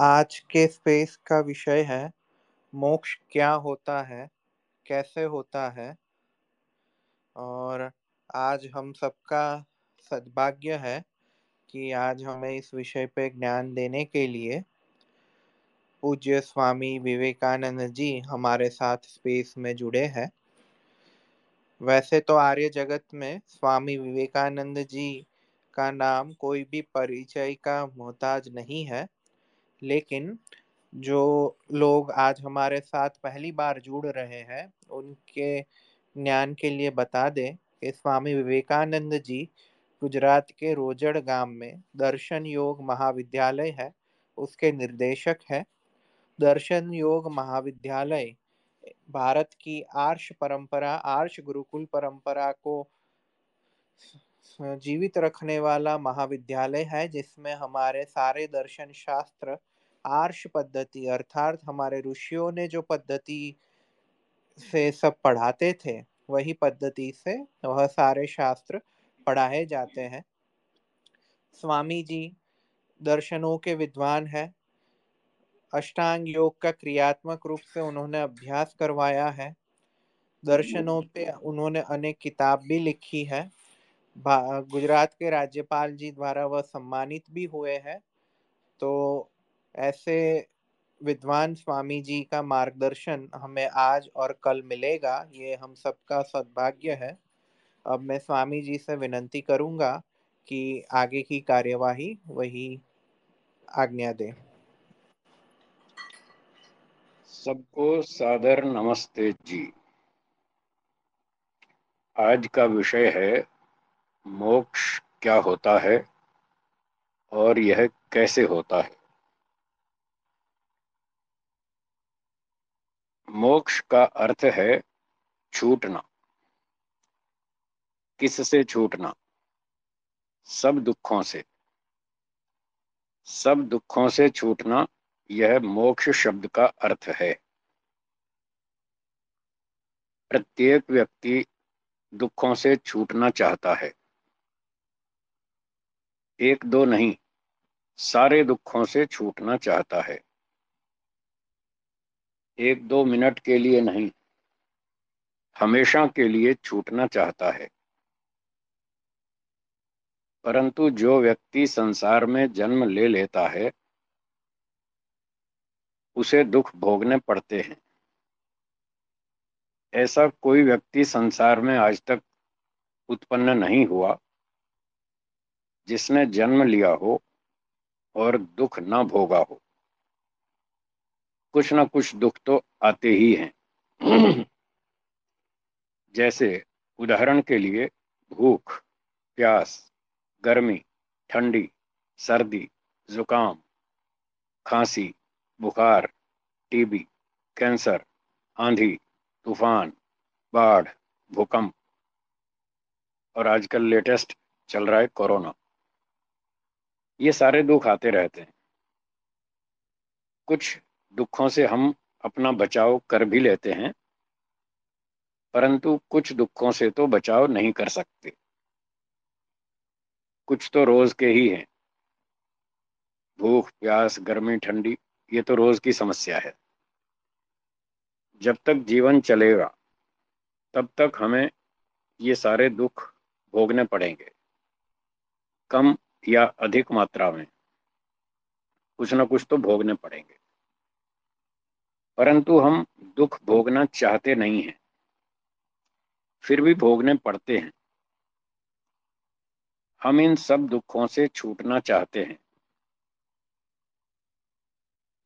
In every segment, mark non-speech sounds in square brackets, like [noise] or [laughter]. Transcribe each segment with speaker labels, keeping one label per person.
Speaker 1: आज के स्पेस का विषय है, मोक्ष क्या होता है, कैसे होता है, और आज हम सबका सद्भाग्य है कि आज हमें इस विषय पे ज्ञान देने के लिए पूज्य स्वामी विवेकानंद जी हमारे साथ स्पेस में जुड़े हैं। वैसे तो आर्य जगत में स्वामी विवेकानंद जी का नाम कोई भी परिचय का मोहताज नहीं है लेकिन जो लोग आज हमारे साथ पहली बार जुड़ रहे हैं, उनके ज्ञान के लिए बता दें कि स्वामी विवेकानंद जी गुजरात के रोजड़ गाँव में दर्शन योग महाविद्यालय है, उसके निर्देशक है। दर्शन योग महाविद्यालय, भारत की आर्ष परंपरा, आर्ष गुरुकुल परंपरा को जीवित रखने वाला महाविद्यालय है, जिसमें हमारे सारे दर्शन शास्त्र आर्ष पद्धति अर्थात हमारे ऋषियों ने जो पद्धति से सब पढ़ाते थे, वही पद्धति से वह सारे शास्त्र पढ़ाए जाते हैं। स्वामी जी दर्शनों के विद्वान है। अष्टांग योग का क्रियात्मक रूप से उन्होंने अभ्यास करवाया है। दर्शनों पे उन्होंने अनेक किताब भी लिखी है। गुजरात के राज्यपाल जी द्वारा वह सम्मानित भी हुए हैं। तो ऐसे विद्वान स्वामी जी का मार्गदर्शन हमें आज और कल मिलेगा, ये हम सबका सद्भाग्य है। अब मैं स्वामी जी से विनंती करूँगा कि आगे की कार्यवाही वही आज्ञा दे।
Speaker 2: सबको सादर नमस्ते जी। आज का विषय है, मोक्ष क्या होता है और यह कैसे होता है? मोक्ष का अर्थ है छूटना। किससे छूटना? सब दुखों से। सब दुखों से छूटना यह मोक्ष शब्द का अर्थ है। प्रत्येक व्यक्ति दुखों से छूटना चाहता है। एक दो नहीं, सारे दुखों से छूटना चाहता है। एक दो मिनट के लिए नहीं, हमेशा के लिए छूटना चाहता है। परंतु जो व्यक्ति संसार में जन्म ले लेता है, उसे दुख भोगने पड़ते हैं। ऐसा कोई व्यक्ति संसार में आज तक उत्पन्न नहीं हुआ, जिसने जन्म लिया हो और दुख न भोगा हो। कुछ ना कुछ दुख तो आते ही हैं। [clears throat] जैसे उदाहरण के लिए, भूख, प्यास, गर्मी, ठंडी, सर्दी, जुकाम, खांसी, बुखार, टीबी, कैंसर, आंधी, तूफ़ान, बाढ़, भूकंप। और आजकल लेटेस्ट चल रहा है कोरोना। ये सारे दुख आते रहते हैं। कुछ दुखों से हम अपना बचाव कर भी लेते हैं, परंतु कुछ दुखों से तो बचाव नहीं कर सकते। कुछ तो रोज के ही हैं। भूख, प्यास, गर्मी, ठंडी, ये तो रोज की समस्या है। जब तक जीवन चलेगा, तब तक हमें ये सारे दुख भोगने पड़ेंगे, कम या अधिक मात्रा में। कुछ ना कुछ तो भोगने पड़ेंगे। परंतु हम दुख भोगना चाहते नहीं हैं। फिर भी भोगने पड़ते हैं। हम इन सब दुखों से छूटना चाहते हैं।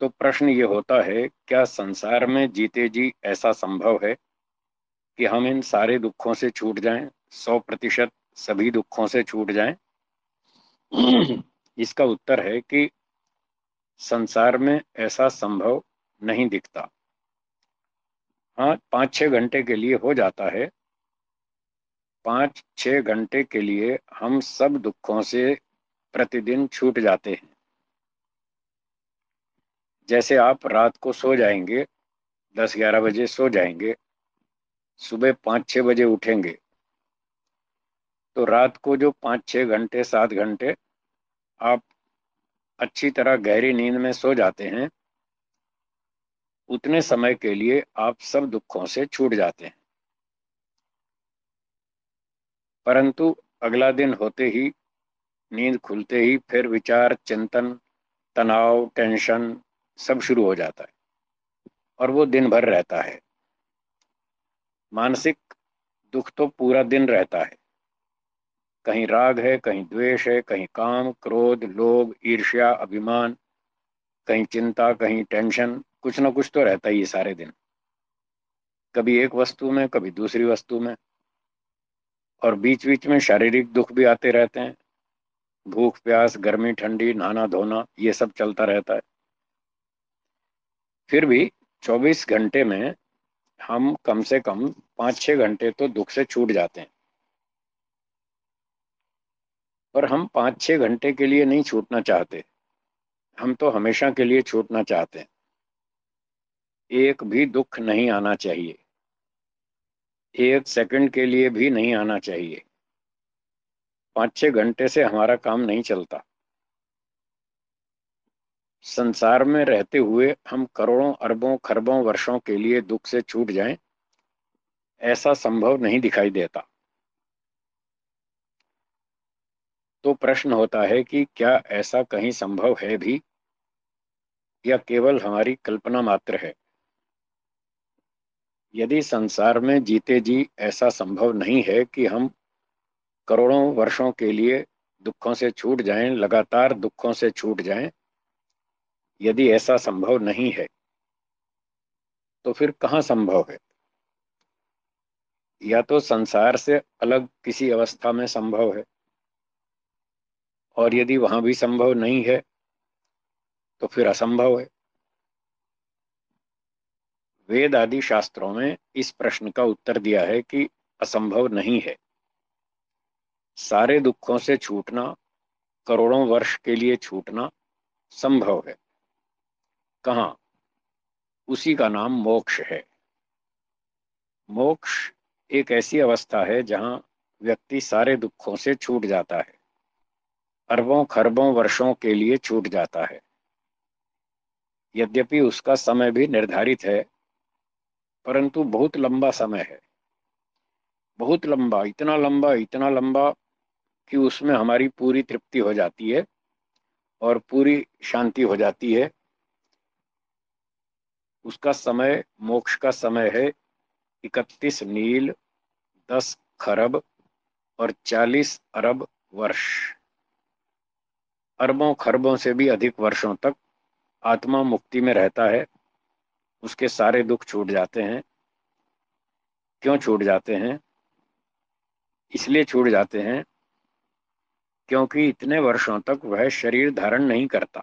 Speaker 2: तो प्रश्न ये होता है, क्या संसार में जीते जी ऐसा संभव है कि हम इन सारे दुखों से छूट जाएँ, सौ प्रतिशत सभी दुखों से छूट जाएँ? [clears throat] इसका उत्तर है कि संसार में ऐसा संभव नहीं दिखता। हाँ पाँच छः घंटे के लिए हो जाता है। पाँच छः घंटे के लिए हम सब दुखों से प्रतिदिन छूट जाते हैं। जैसे आप रात को सो जाएँगे दस ग्यारह बजे सो जाएँगे, सुबह पाँच छः बजे उठेंगे तो रात को जो पाँच छः घंटे, सात घंटे आप अच्छी तरह गहरी नींद में सो जाते हैं उतने समय के लिए आप सब दुखों से छूट जाते हैं। परंतु अगला दिन होते ही, नींद खुलते ही फिर विचार, चिंतन, तनाव, टेंशन सब शुरू हो जाता है और वो दिन भर रहता है। मानसिक दुख तो पूरा दिन रहता है। कहीं राग है, कहीं द्वेष है, कहीं काम, क्रोध, लोभ, ईर्ष्या, अभिमान कहीं चिंता, कहीं टेंशन कुछ ना कुछ तो रहता ही सारे दिन। कभी एक वस्तु में, कभी दूसरी वस्तु में। और बीच बीच में शारीरिक दुख भी आते रहते हैं। भूख, प्यास, गर्मी, ठंडी, नहाना, धोना, ये सब चलता रहता है। फिर भी 24 घंटे में हम कम से कम पाँच छः घंटे तो दुख से छूट जाते हैं। पर हम पाँच छः घंटे के लिए नहीं छूटना चाहते। हम तो हमेशा के लिए छूटना चाहते हैं। एक भी दुख नहीं आना चाहिए। एक सेकंड के लिए भी नहीं आना चाहिए। पाँच छः घंटे से हमारा काम नहीं चलता। संसार में रहते हुए हम करोड़ों अरबों खरबों वर्षों के लिए दुख से छूट जाएँ, ऐसा संभव नहीं दिखाई देता। तो प्रश्न होता है कि क्या ऐसा कहीं संभव है भी? या केवल हमारी कल्पना मात्र है? यदि संसार में जीते जी ऐसा संभव नहीं है कि हम करोड़ों वर्षों के लिए दुखों से छूट जाएँ, लगातार दुखों से छूट जाएँ, यदि ऐसा संभव नहीं है तो फिर कहाँ संभव है? या तो संसार से अलग किसी अवस्था में संभव है? और यदि वहाँ भी संभव नहीं है तो फिर असंभव है। वेद आदि शास्त्रों में इस प्रश्न का उत्तर दिया है कि असंभव नहीं है। सारे दुखों से छूटना, करोड़ों वर्ष के लिए छूटना संभव है। कहा, उसी का नाम मोक्ष है। मोक्ष एक ऐसी अवस्था है जहाँ व्यक्ति सारे दुखों से छूट जाता है। अरबों, खरबों वर्षों के लिए छूट जाता है। यद्यपि उसका समय भी निर्धारित है, परंतु बहुत लंबा समय है। बहुत लंबा, इतना लंबा इतना लंबा कि उसमें हमारी पूरी तृप्ति हो जाती है और पूरी शांति हो जाती है। उसका समय, मोक्ष का समय है इकतीस नील, दस खरब और चालीस अरब वर्ष। अरबों खरबों से भी अधिक वर्षों तक आत्मा मुक्ति में रहता है, उसके सारे दुख छूट जाते हैं। क्यों छूट जाते हैं? इसलिए छूट जाते हैं क्योंकि इतने वर्षों तक वह शरीर धारण नहीं करता।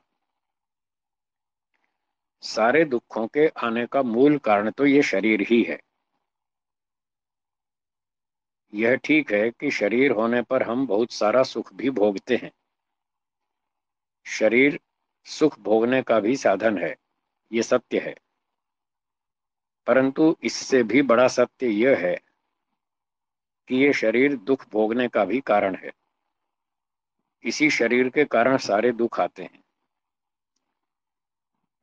Speaker 2: सारे दुखों के आने का मूल कारण तो ये शरीर ही है। यह ठीक है कि शरीर होने पर हम बहुत सारा सुख भी भोगते हैं। शरीर सुख भोगने का भी साधन है, ये सत्य है। परंतु इससे भी बड़ा सत्य यह है कि ये शरीर दुख भोगने का भी कारण है। इसी शरीर के कारण सारे दुख आते हैं।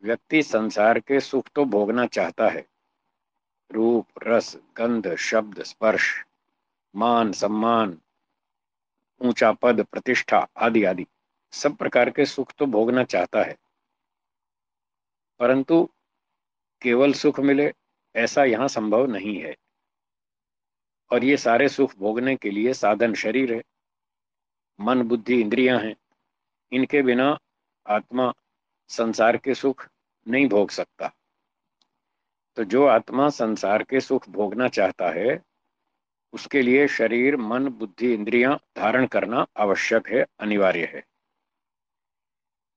Speaker 2: व्यक्ति संसार के सुख तो भोगना चाहता है। रूप, रस, गंध, शब्द, स्पर्श, मान, सम्मान, ऊँचा पद, प्रतिष्ठा आदि आदि। सब प्रकार के सुख तो भोगना चाहता है। परंतु केवल सुख मिले ऐसा यहाँ संभव नहीं है। और ये सारे सुख भोगने के लिए साधन शरीर है, मन, बुद्धि, इंद्रियाँ हैं। इनके बिना आत्मा संसार के सुख नहीं भोग सकता। तो जो आत्मा संसार के सुख भोगना चाहता है, उसके लिए शरीर, मन, बुद्धि, इंद्रियाँ धारण करना आवश्यक है, अनिवार्य है।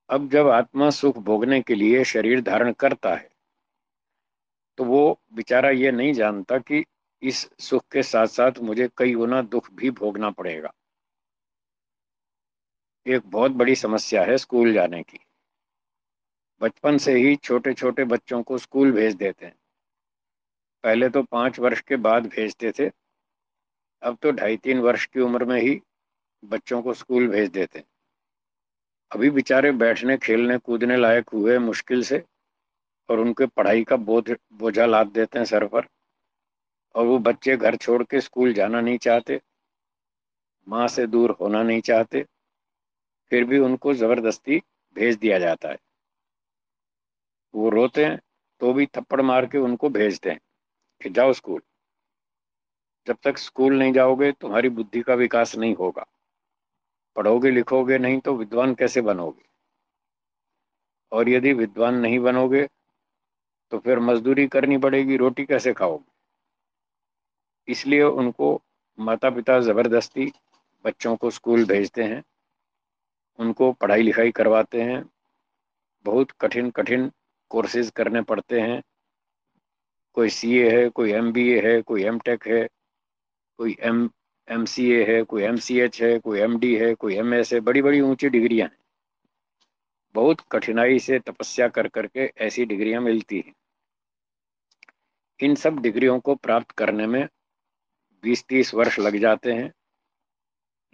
Speaker 2: अब जब आत्मा सुख भोगने के लिए शरीर धारण करता है तो वो बेचारा ये नहीं जानता कि इस सुख के साथ साथ मुझे कई गुना दुख भी भोगना पड़ेगा। एक बहुत बड़ी समस्या है स्कूल जाने की। बचपन से ही छोटे छोटे बच्चों को स्कूल भेज देते हैं। पहले तो पाँच वर्ष के बाद भेजते थे, अब तो ढाई तीन वर्ष की उम्र में ही बच्चों को स्कूल भेज देते हैं। अभी बेचारे बैठने, खेलने, कूदने लायक हुए मुश्किल से, और उनके पढ़ाई का बोझ, बोझा लाद देते हैं सर पर। और वो बच्चे घर छोड़ के स्कूल जाना नहीं चाहते, माँ से दूर होना नहीं चाहते, फिर भी उनको ज़बरदस्ती भेज दिया जाता है। वो रोते हैं तो भी थप्पड़ मार के उनको भेजते हैं कि जाओ स्कूल। जब तक स्कूल नहीं जाओगे, तुम्हारी बुद्धि का विकास नहीं होगा। पढ़ोगे, लिखोगे, नहीं तो विद्वान कैसे बनोगे? और यदि विद्वान नहीं बनोगे तो फिर मजदूरी करनी पड़ेगी, रोटी कैसे खाओगे? इसलिए उनको माता पिता ज़बरदस्ती बच्चों को स्कूल भेजते हैं, उनको पढ़ाई लिखाई करवाते हैं, बहुत कठिन कठिन कोर्सेज करने पड़ते हैं। कोई सीए है, कोई एमबीए है, कोई एमटेक है, कोई एम ए है, कोई एच है, कोई एम डी है, कोई एम एस है बड़ी बड़ी ऊँची डिग्रियाँ हैं। बहुत कठिनाई से तपस्या कर करके ऐसी डिग्रियाँ मिलती हैं। इन सब डिग्रियों को प्राप्त करने में बीस तीस वर्ष लग जाते हैं।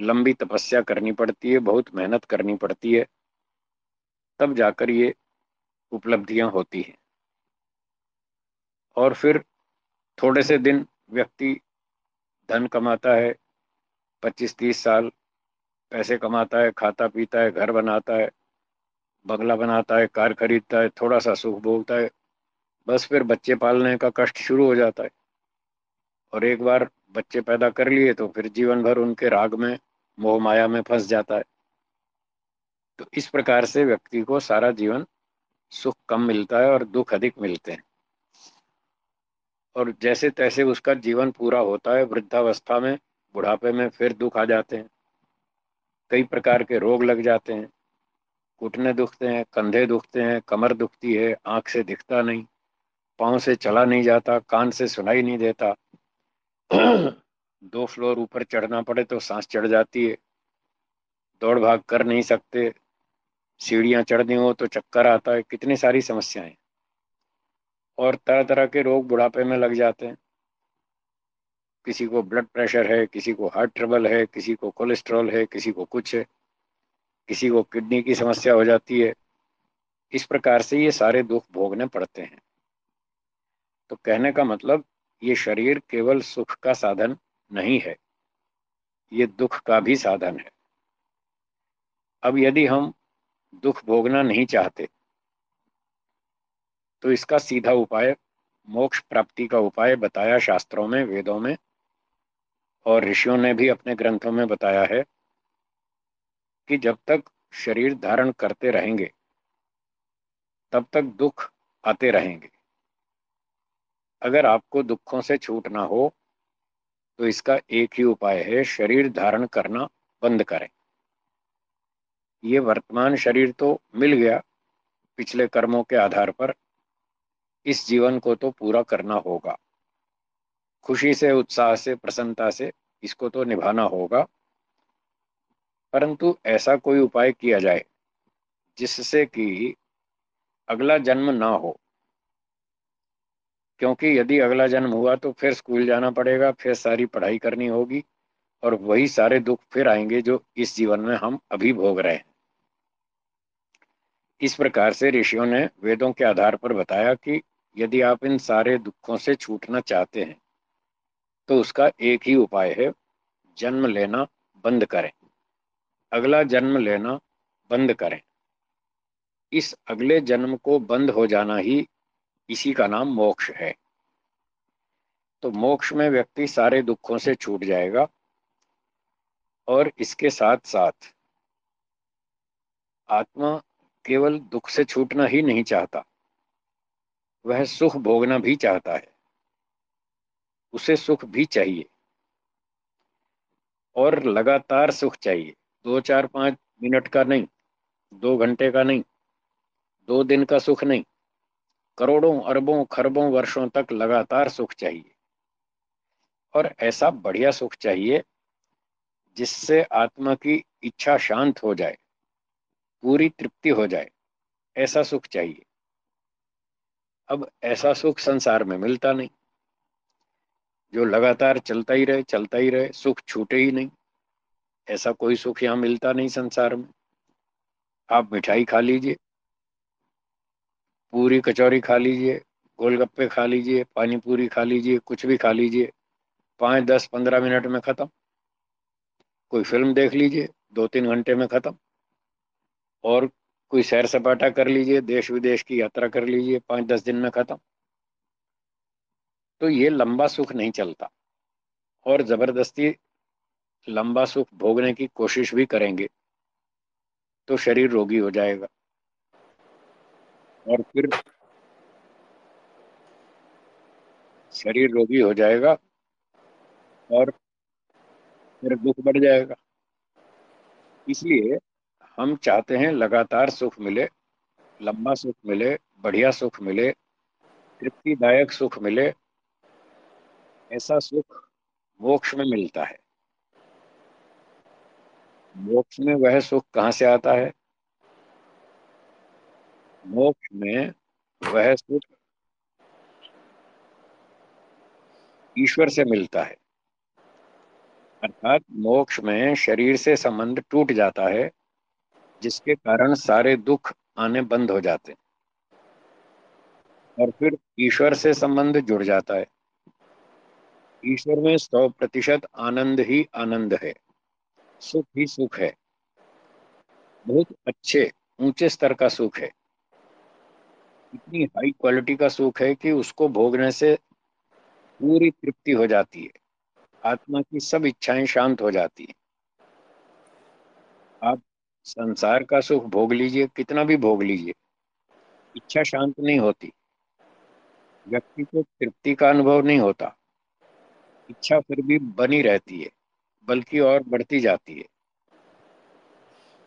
Speaker 2: लंबी तपस्या करनी पड़ती है, बहुत मेहनत करनी पड़ती है। तब जाकर ये उपलब्धियाँ होती हैं। और फिर थोड़े से दिन व्यक्ति धन कमाता है पच्चीस, तीस साल पैसे कमाता है, खाता पीता है, घर बनाता है, बंगला बनाता है, कार खरीदता है थोड़ा सा सुख भोगता है, बस फिर बच्चे पालने का कष्ट शुरू हो जाता है। और एक बार बच्चे पैदा कर लिए तो फिर जीवन भर उनके राग में, मोह माया में फंस जाता है। तो इस प्रकार से व्यक्ति को सारा जीवन सुख कम मिलता है और दुख अधिक मिलते हैं। और जैसे तैसे उसका जीवन पूरा होता है, वृद्धावस्था में बुढ़ापे में फिर दुख आ जाते हैं। कई प्रकार के रोग लग जाते हैं। घुटने दुखते हैं, कंधे दुखते हैं, कमर दुखती है, आँख से दिखता नहीं, पाँव से चला नहीं जाता, कान से सुनाई नहीं देता। दो फ्लोर ऊपर चढ़ना पड़े तो सांस चढ़ जाती है। दौड़ भाग कर नहीं सकते। सीढ़ियाँ चढ़नी हो तो चक्कर आता है। कितनी सारी समस्याएँ। और तरह तरह के रोग बुढ़ापे में लग जाते हैं। किसी को ब्लड प्रेशर है, किसी को हार्ट ट्रबल है, किसी को कोलेस्ट्रॉल है, किसी को कुछ है, किसी को किडनी की समस्या हो जाती है, इस प्रकार से ये सारे दुख भोगने पड़ते हैं। तो कहने का मतलब ये शरीर केवल सुख का साधन नहीं है, ये दुख का भी साधन है। अब यदि हम दुख भोगना नहीं चाहते तो इसका सीधा उपाय, मोक्ष प्राप्ति का उपाय बताया शास्त्रों में, वेदों में और ऋषियों ने भी अपने ग्रंथों में बताया है कि जब तक शरीर धारण करते रहेंगे, तब तक दुख आते रहेंगे। अगर आपको दुखों से छूटना हो तो इसका एक ही उपाय है, शरीर धारण करना बंद करें। ये वर्तमान शरीर तो मिल गया पिछले कर्मों के आधार पर, इस जीवन को तो पूरा करना होगा। खुशी से, उत्साह से, प्रसन्नता से इसको तो निभाना होगा। परंतु ऐसा कोई उपाय किया जाए जिससे कि अगला जन्म ना हो। क्योंकि यदि अगला जन्म हुआ तो फिर स्कूल जाना पड़ेगा, फिर सारी पढ़ाई करनी होगी और वही सारे दुख फिर आएँगे जो इस जीवन में हम अभी भोग रहे हैं। इस प्रकार से ऋषियों ने वेदों के आधार पर बताया कि यदि आप इन सारे दुखों से छूटना चाहते हैं तो उसका एक ही उपाय है, जन्म लेना बंद करें। अगला जन्म लेना बंद करें। इस अगले जन्म को बंद हो जाना ही इसी का नाम मोक्ष है। तो मोक्ष में व्यक्ति सारे दुखों से छूट जाएगा और इसके साथ साथ आत्मा केवल दुख से छूटना ही नहीं चाहता, वह सुख भोगना भी चाहता है। उसे सुख भी चाहिए। और लगातार सुख चाहिए। दो, चार, पाँच मिनट का नहीं, दो घंटे का नहीं, दो दिन का सुख नहीं, करोड़ों, अरबों, खरबों वर्षों तक लगातार सुख चाहिए। और ऐसा बढ़िया सुख चाहिए जिससे आत्मा की इच्छा शांत हो जाए, पूरी तृप्ति हो जाए, ऐसा सुख चाहिए। अब ऐसा सुख संसार में मिलता नहीं। जो लगातार चलता ही रहे, चलता ही रहे, सुख छूटे ही नहीं। ऐसा कोई सुख यहाँ मिलता नहीं संसार में। आप मिठाई खा लीजिए, पूरी कचौरी खा लीजिए, गोलगप्पे खा लीजिए पानी पूरी खा लीजिए, कुछ भी खा लीजिए, पाँच, दस, पंद्रह मिनट में ख़त्म। कोई फ़िल्म देख लीजिए दो तीन घंटे में ख़त्म। और कोई सैर सपाटा कर लीजिए देश विदेश की यात्रा कर लीजिए, पाँच, दस दिन में ख़त्म। तो ये लंबा सुख नहीं चलता। और ज़बरदस्ती लंबा सुख भोगने की कोशिश भी करेंगे तो शरीर रोगी हो जाएगा। और फिर शरीर रोगी हो जाएगा और फिर दुख बढ़ जाएगा। इसलिए हम चाहते हैं लगातार सुख मिले, लंबा सुख मिले, बढ़िया सुख मिले, तृप्तिदायक सुख मिले ऐसा सुख मोक्ष में मिलता है। मोक्ष में वह सुख कहाँ से आता है? मोक्ष में वह सुख ईश्वर से मिलता है। अर्थात मोक्ष में शरीर से संबंध टूट जाता है, जिसके कारण सारे दुख आने बंद हो जाते हैं। और फिर ईश्वर से संबंध जुड़ जाता है। ईश्वर में सौ प्रतिशत आनंद ही आनंद है। सुख ही सुख है। बहुत अच्छे, ऊँचे स्तर का सुख है। इतनी हाई क्वालिटी का सुख है कि उसको भोगने से पूरी तृप्ति हो जाती है। आत्मा की सब इच्छाएँ शांत हो जाती है। आप संसार का सुख भोग लीजिए, कितना भी भोग लीजिए, इच्छा शांत नहीं होती। व्यक्ति को तृप्ति का अनुभव नहीं होता। इच्छा फिर भी बनी रहती है, बल्कि और बढ़ती जाती है।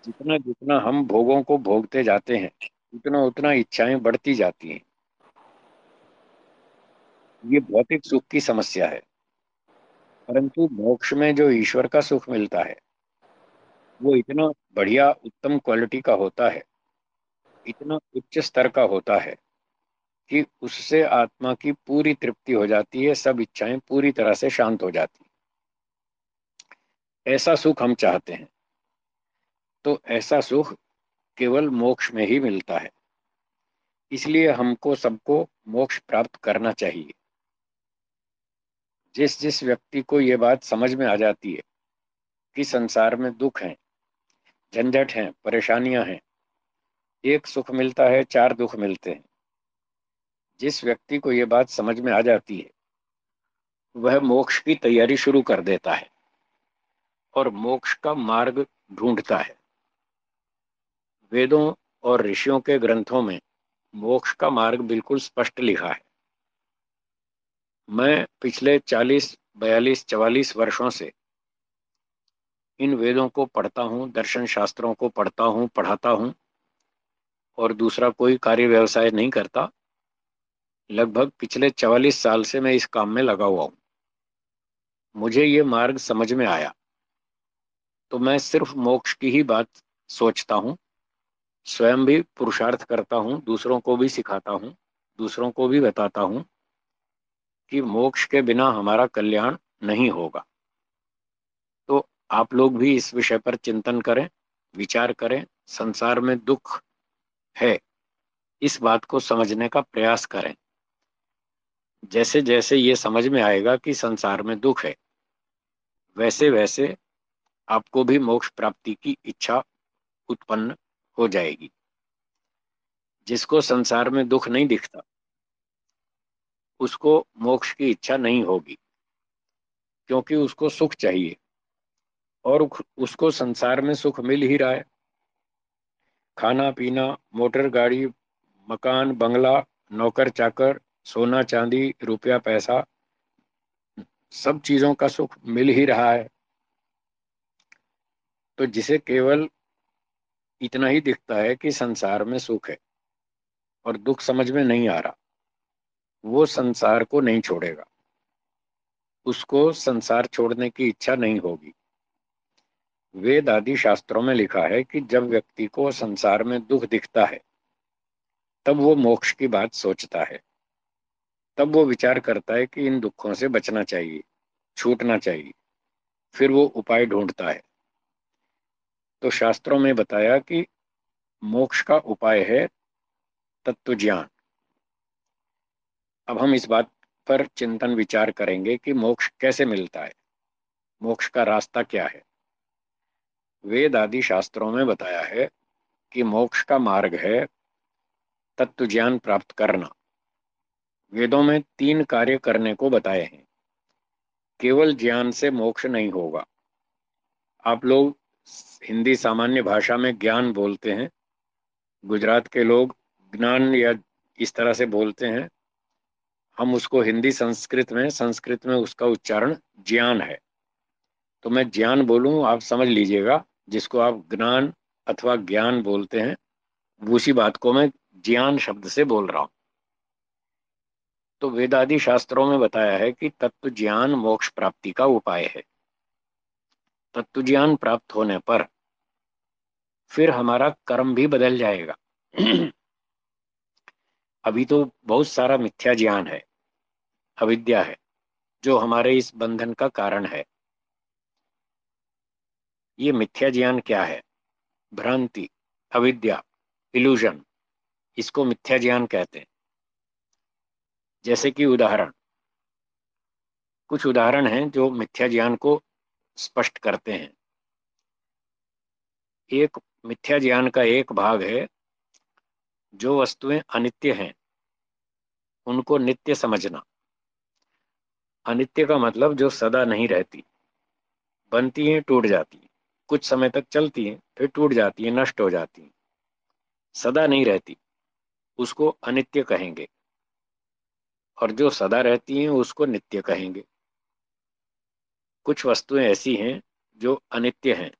Speaker 2: जितना जितना हम भोगों को भोगते जाते हैं, उतना उतना इच्छाएँ बढ़ती जाती हैं। ये भौतिक सुख की समस्या है, परंतु मोक्ष में जो ईश्वर का सुख मिलता है, वो इतना बढ़िया उत्तम क्वालिटी का होता है, इतना उच्च स्तर का होता है कि उससे आत्मा की पूरी तृप्ति हो जाती है, सब इच्छाएँ पूरी तरह से शांत हो जाती ऐसा सुख हम चाहते हैं। तो ऐसा सुख केवल मोक्ष में ही मिलता है। इसलिए हमको सबको मोक्ष प्राप्त करना चाहिए। जिस जिस व्यक्ति को ये बात समझ में आ जाती है कि संसार में दुख हैं, झंझट हैं, परेशानियाँ हैं, एक सुख मिलता है, चार दुख मिलते हैं। जिस व्यक्ति को ये बात समझ में आ जाती है वह मोक्ष की तैयारी शुरू कर देता है और मोक्ष का मार्ग ढूंढता है। वेदों और ऋषियों के ग्रंथों में मोक्ष का मार्ग बिल्कुल स्पष्ट लिखा है। मैं पिछले 40, 42, 44 वर्षों से इन वेदों को पढ़ता हूँ दर्शन शास्त्रों को पढ़ता हूँ पढ़ाता हूँ और दूसरा कोई कार्य व्यवसाय नहीं करता। लगभग पिछले 44 साल से मैं इस काम में लगा हुआ हूँ। मुझे ये मार्ग समझ में आया। तो मैं सिर्फ़ मोक्ष की ही बात सोचता हूँ, स्वयं भी पुरुषार्थ करता हूँ, दूसरों को भी सिखाता हूँ, दूसरों को भी बताता हूँ कि मोक्ष के बिना हमारा कल्याण नहीं होगा। तो आप लोग भी इस विषय पर चिंतन करें, विचार करें, संसार में दुख है, इस बात को समझने का प्रयास करें। जैसे जैसे ये समझ में आएगा कि संसार में दुख है, वैसे वैसे आपको भी मोक्ष प्राप्ति की इच्छा उत्पन्न हो जाएगी। जिसको संसार में दुख नहीं दिखता, उसको मोक्ष की इच्छा नहीं होगी, क्योंकि उसको सुख चाहिए और उसको संसार में सुख मिल ही रहा है। खाना पीना, मोटर गाड़ी, मकान, बंगला नौकर चाकर सोना, चांदी, रुपया, पैसा, सब चीज़ों का सुख मिल ही रहा है। तो जिसे केवल इतना ही दिखता है कि संसार में सुख है और दुख समझ में नहीं आ रहा, वो संसार को नहीं छोड़ेगा। उसको संसार छोड़ने की इच्छा नहीं होगी। वेद आदि शास्त्रों में लिखा है कि जब व्यक्ति को संसार में दुख दिखता है, तब वो मोक्ष की बात सोचता है। तब वो विचार करता है कि इन दुखों से बचना चाहिए, छूटना चाहिए, फिर वो उपाय ढूंढता है। तो शास्त्रों में बताया कि मोक्ष का उपाय है तत्व ज्ञान। अब हम इस बात पर चिंतन विचार करेंगे कि मोक्ष कैसे मिलता है, मोक्ष का रास्ता क्या है। वेद आदि शास्त्रों में बताया है कि मोक्ष का मार्ग है तत्व ज्ञान प्राप्त करना। वेदों में तीन कार्य करने को बताए हैं। केवल ज्ञान से मोक्ष नहीं होगा। आप लोग हिंदी सामान्य भाषा में ज्ञान बोलते हैं। गुजरात के लोग ज्ञान या इस तरह से बोलते हैं। हम उसको हिंदी संस्कृत में संस्कृत में उसका उच्चारण ज्ञान है। तो मैं ज्ञान बोलूँ, आप समझ लीजिएगा, जिसको आप ज्ञान अथवा ज्ञान बोलते हैं, उसी बात को मैं ज्ञान शब्द से बोल रहा हूँ। तो वेदादि शास्त्रों में बताया है कि तत्व ज्ञान मोक्ष प्राप्ति का उपाय है। तत्व ज्ञान प्राप्त होने पर फिर हमारा कर्म भी बदल जाएगा। [clears throat] अभी तो बहुत सारा मिथ्या ज्ञान है, अविद्या है, जो हमारे इस बंधन का कारण है। ये मिथ्या ज्ञान क्या है? भ्रांति, अविद्या इल्यूजन इसको मिथ्या ज्ञान कहते हैं। जैसे कि उदाहरण। कुछ उदाहरण हैं जो मिथ्या ज्ञान को स्पष्ट करते हैं। एक, मिथ्या ज्ञान का एक भाग है, जो वस्तुएँ अनित्य हैं, उनको नित्य समझना। अनित्य का मतलब जो सदा नहीं रहती, बनती हैं, टूट जाती हैं। कुछ समय तक चलती हैं, फिर टूट जाती हैं, नष्ट हो जाती हैं। सदा नहीं रहती, उसको अनित्य कहेंगे। और जो सदा रहती हैं, उसको नित्य कहेंगे। कुछ वस्तुएँ ऐसी हैं, जो अनित्य हैं।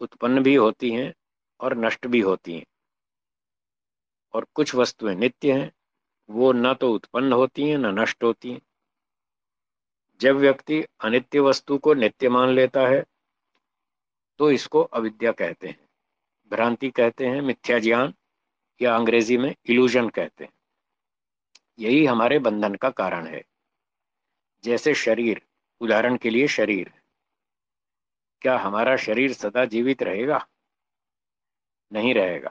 Speaker 2: उत्पन्न भी होती हैं और नष्ट भी होती हैं। और कुछ वस्तुएँ नित्य हैं, वो न तो उत्पन्न होती हैं, न नष्ट होती हैं। जब व्यक्ति अनित्य वस्तु को नित्य मान लेता है तो इसको अविद्या कहते हैं। भ्रांति कहते हैं, मिथ्या ज्ञान या अंग्रेज़ी में इल्यूजन कहते हैं। यही हमारे बंधन का कारण है। जैसे शरीर, उदाहरण के लिए शरीर। क्या हमारा शरीर सदा जीवित रहेगा? नहीं रहेगा।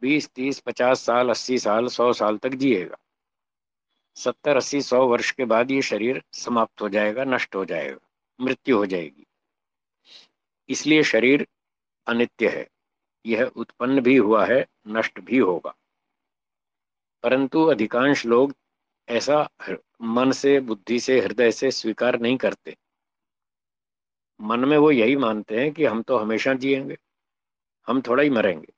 Speaker 2: बीस, तीस, पचास साल, अस्सी साल, सौ साल तक जिएगा। सत्तर, अस्सी, सौ वर्ष के बाद ये शरीर समाप्त हो जाएगा, नष्ट हो जाएगा, मृत्यु हो जाएगी। इसलिए शरीर अनित्य है। यह उत्पन्न भी हुआ है, नष्ट भी होगा। परंतु अधिकांश लोग ऐसा मन से, बुद्धि से, हृदय से स्वीकार नहीं करते। मन में वो यही मानते हैं कि हम तो हमेशा जिएँगे, हम थोड़ा ही मरेंगे।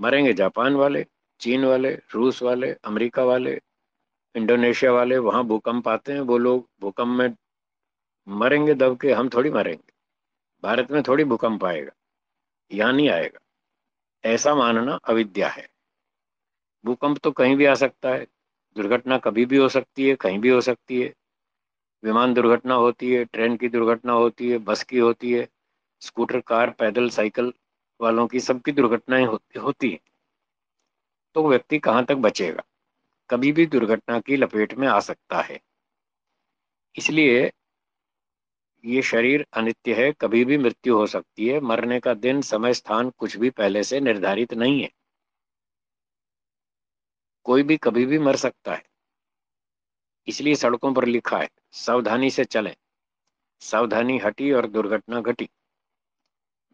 Speaker 2: मरेंगे जापान वाले, चीन वाले, रूस वाले, अमेरिका वाले, इंडोनेशिया वाले, वहाँ भूकंप आते हैं, वो लोग भूकंप में मरेंगे, दब के हम थोड़ी मरेंगे। भारत में थोड़ी भूकंप आएगा यहाँ नहीं आएगा। ऐसा मानना अविद्या है। भूकंप तो कहीं भी आ सकता है, दुर्घटना कभी भी हो सकती है, कहीं भी हो सकती है। विमान दुर्घटना होती है, ट्रेन की दुर्घटना होती है, बस की होती है, स्कूटर, कार, पैदल, साइकिल वालों की सबकी दुर्घटनाएँ होती होती है। तो व्यक्ति कहाँ तक बचेगा? कभी भी दुर्घटना की लपेट में आ सकता है। इसलिए ये शरीर अनित्य है, कभी भी मृत्यु हो सकती है, मरने का दिन, समय, स्थान कुछ भी पहले से निर्धारित नहीं है। कोई भी कभी भी मर सकता है। इसलिए सड़कों पर लिखा है, सावधानी से चलें। सावधानी हटी और दुर्घटना घटी।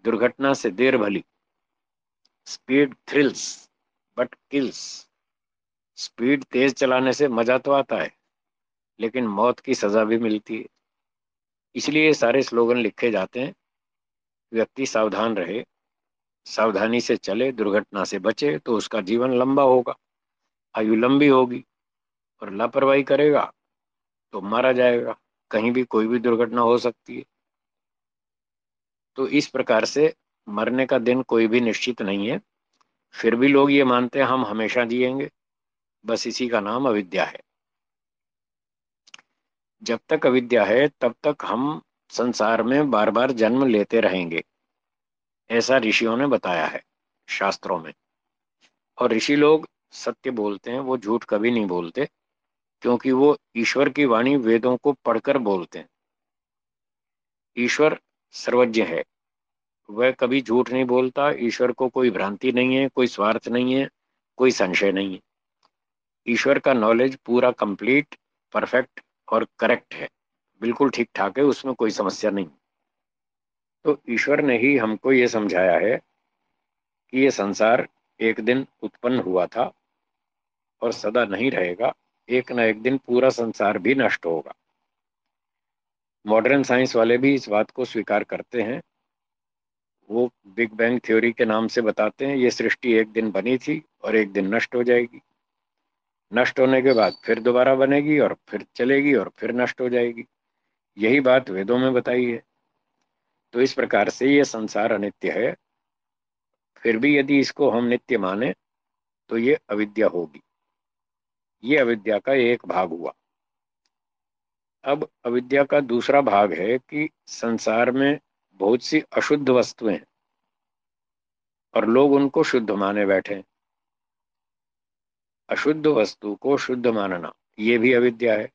Speaker 2: दुर्घटना से देर भली। Speed thrills, but kills. Speed तेज चलाने से मज़ा तो आता है, लेकिन मौत की सजा भी मिलती है। इसलिए सारे स्लोगन लिखे जाते हैं, व्यक्ति सावधान रहे, सावधानी से चले, दुर्घटना से बचे तो उसका जीवन लंबा होगा। आयु लंबी होगी और लापरवाही करेगा तो मारा जाएगा, कहीं भी कोई भी दुर्घटना हो सकती है। तो इस प्रकार से मरने का दिन कोई भी निश्चित नहीं है। फिर भी लोग ये मानते हैं, हम हमेशा जिएँगे। बस इसी का नाम अविद्या है। जब तक अविद्या है, तब तक हम संसार में बार बार जन्म लेते रहेंगे, ऐसा ऋषियों ने बताया है, शास्त्रों में। और ऋषि लोग सत्य बोलते हैं, वो झूठ कभी नहीं बोलते, क्योंकि वो ईश्वर की वाणी वेदों को पढ़कर बोलते हैं। ईश्वर सर्वज्ञ है, वह कभी झूठ नहीं बोलता, ईश्वर को कोई भ्रांति नहीं है, कोई स्वार्थ नहीं है, कोई संशय नहीं है। ईश्वर का नॉलेज पूरा कंप्लीट परफेक्ट और करेक्ट है, बिल्कुल ठीक ठाक है, उसमें कोई समस्या नहीं। तो ईश्वर ने ही हमको ये समझाया है कि ये संसार एक दिन उत्पन्न हुआ था और सदा नहीं रहेगा, एक ना एक दिन पूरा संसार भी नष्ट होगा। मॉडर्न साइंस वाले भी इस बात को स्वीकार करते हैं। वो बिग बैंग थ्योरी के नाम से बताते हैं, ये सृष्टि एक दिन बनी थी और एक दिन नष्ट हो जाएगी। नष्ट होने के बाद फिर दोबारा बनेगी और फिर चलेगी और फिर नष्ट हो जाएगी। यही बात वेदों में बताई है। तो इस प्रकार से ये संसार अनित्य है। फिर भी यदि इसको हम नित्य माने तो ये अविद्या होगी। ये अविद्या का एक भाग हुआ। अब अविद्या का दूसरा भाग है कि संसार में बहुत सी अशुद्ध वस्तुएँ हैं और लोग उनको शुद्ध माने बैठे अशुद्ध वस्तु को शुद्ध मानना, ये भी अविद्या है।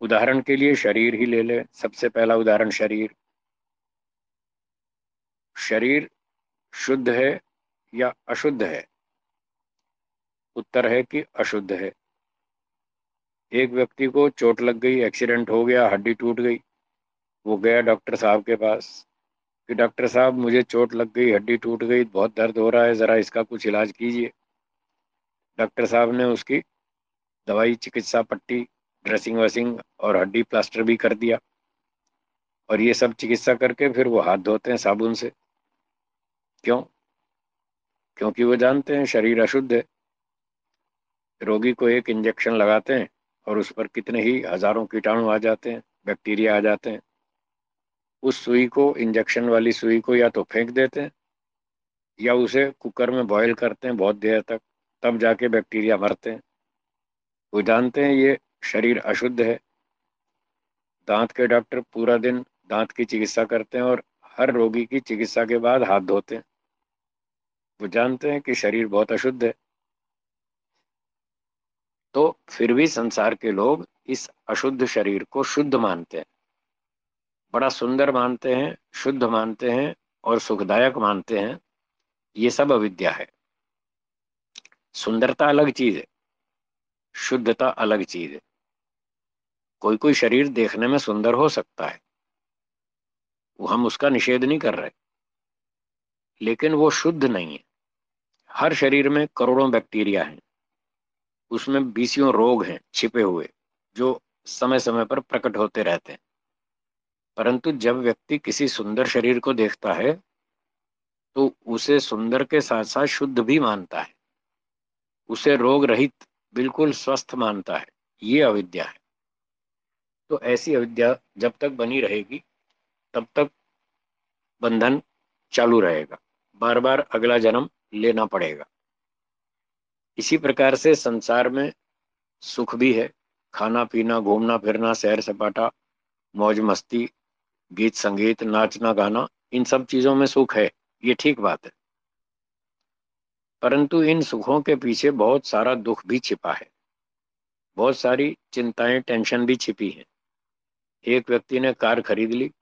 Speaker 2: उदाहरण के लिए शरीर ही ले ले, सबसे पहला उदाहरण शरीर। शरीर शुद्ध है या अशुद्ध है? उत्तर है कि अशुद्ध है। एक व्यक्ति को चोट लग गई एक्सीडेंट हो गया, हड्डी टूट गई, वो गया डॉक्टर साहब के पास कि डॉक्टर साहब, मुझे चोट लग गई, हड्डी टूट गई, बहुत दर्द हो रहा है, ज़रा इसका कुछ इलाज कीजिए। डॉक्टर साहब ने उसकी दवाई, चिकित्सा पट्टी ड्रेसिंग वेसिंग और हड्डी प्लास्टर भी कर दिया और ये सब चिकित्सा करके फिर वो हाथ धोते हैं साबुन से। क्यों? क्योंकि वो जानते हैं शरीर अशुद्ध है। रोगी को एक इंजेक्शन लगाते हैं और उस पर कितने ही हज़ारों कीटाणु आ जाते हैं, बैक्टीरिया आ जाते हैं। उस सुई को, इंजेक्शन वाली सुई को या तो फेंक देते हैं या उसे कुकर में बॉईल करते हैं बहुत देर तक, तब जाके बैक्टीरिया मरते हैं। वो जानते हैं ये शरीर अशुद्ध है। दांत के डॉक्टर पूरा दिन दांत की चिकित्सा करते हैं और हर रोगी की चिकित्सा के बाद हाथ धोते हैं। वो जानते हैं कि शरीर बहुत अशुद्ध है। तो फिर भी संसार के लोग इस अशुद्ध शरीर को शुद्ध मानते हैं। बड़ा सुंदर मानते हैं, शुद्ध मानते हैं और सुखदायक मानते हैं, ये सब अविद्या है। सुंदरता अलग चीज़ है, शुद्धता अलग चीज़ है। कोई कोई शरीर देखने में सुंदर हो सकता है, वो हम उसका निषेध नहीं कर रहे, लेकिन वो शुद्ध नहीं है। हर शरीर में करोड़ों बैक्टीरिया हैं। उसमें बीसियों रोग हैं, छिपे हुए, जो समय समय पर प्रकट होते रहते हैं। परंतु जब व्यक्ति किसी सुंदर शरीर को देखता है तो उसे सुंदर के साथ साथ शुद्ध भी मानता है। उसे रोग रहित बिल्कुल स्वस्थ मानता है। ये अविद्या है। तो ऐसी अविद्या जब तक बनी रहेगी, तब तक बंधन चालू रहेगा। बार बार अगला जन्म लेना पड़ेगा। इसी प्रकार से संसार में सुख भी है। खाना पीना, घूमना फिरना, सैर सपाटा, मौज मस्ती, गीत संगीत, नाचना गाना, इन सब चीज़ों में सुख है। ये ठीक बात है। परंतु इन सुखों के पीछे बहुत सारा दुख भी छिपा है। बहुत सारी चिंताएँ, टेंशन भी छिपी हैं। एक व्यक्ति ने कार खरीद ली।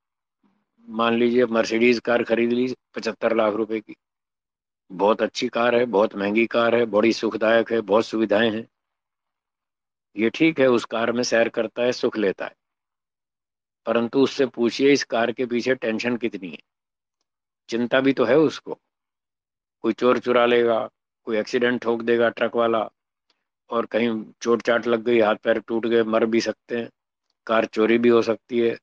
Speaker 2: मान लीजिए मर्सिडीज कार खरीद ली, पचहत्तर लाख रुपए की। बहुत अच्छी कार है, बहुत महँगी कार है, बड़ी सुखदायक है, बहुत सुविधाएँ हैं। ये ठीक है, उस कार में सैर करता है, सुख लेता है। परंतु उससे पूछिए, इस कार के पीछे टेंशन कितनी है? चिंता भी तो है उसको। कोई चोर चुरा लेगा, कोई एक्सीडेंट ठोक देगा ट्रक वाला, और कहीं चोट चाट लग गई, हाथ पैर टूट गए, मर भी सकते हैं। कार चोरी भी हो सकती है,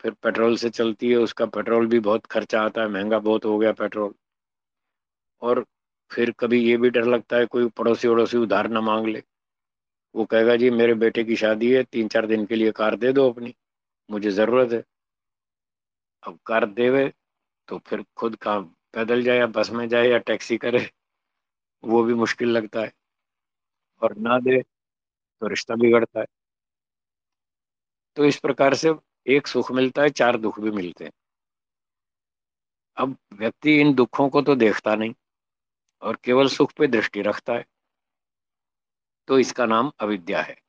Speaker 2: फिर पेट्रोल से चलती है, उसका पेट्रोल भी बहुत खर्चा आता है, महँगा बहुत हो गया पेट्रोल। और फिर कभी ये भी डर लगता है कोई पड़ोसी वड़ोसी उधार ना मांग ले। वो कहेगा, जी, मेरे बेटे की शादी है तीन चार दिन के लिए कार दे दो अपनी। मुझे ज़रूरत है। अब कार देवे तो फिर खुद का पैदल जाए या बस में जाए या टैक्सी करे, वो भी मुश्किल लगता है। और ना दे तो रिश्ता बिगड़ता है। तो इस प्रकार से एक सुख मिलता है, चार दुख भी मिलते हैं। अब व्यक्ति इन दुखों को तो देखता नहीं। और केवल सुख पे दृष्टि रखता है। तो इसका नाम अविद्या है।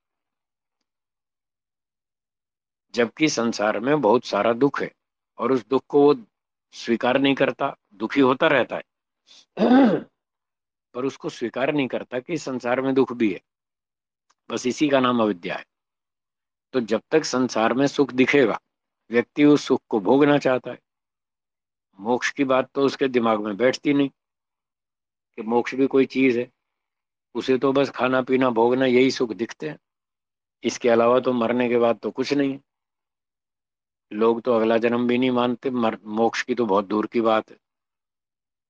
Speaker 2: जबकि संसार में बहुत सारा दुख है और उस दुख को वो स्वीकार नहीं करता, दुखी होता रहता है। पर उसको स्वीकार नहीं करता कि संसार में दुख भी है। बस इसी का नाम अविद्या है। तो जब तक संसार में सुख दिखेगा, व्यक्ति उस सुख को भोगना चाहता है। मोक्ष की बात तो उसके दिमाग में बैठती नहीं। कि मोक्ष भी कोई चीज़ है। उसे तो बस खाना पीना भोगना यही सुख दिखते हैं। इसके अलावा तो मरने के बाद तो कुछ नहीं है। लोग तो अगला जन्म भी नहीं मानते। मर, मोक्ष की तो बहुत दूर की बात है।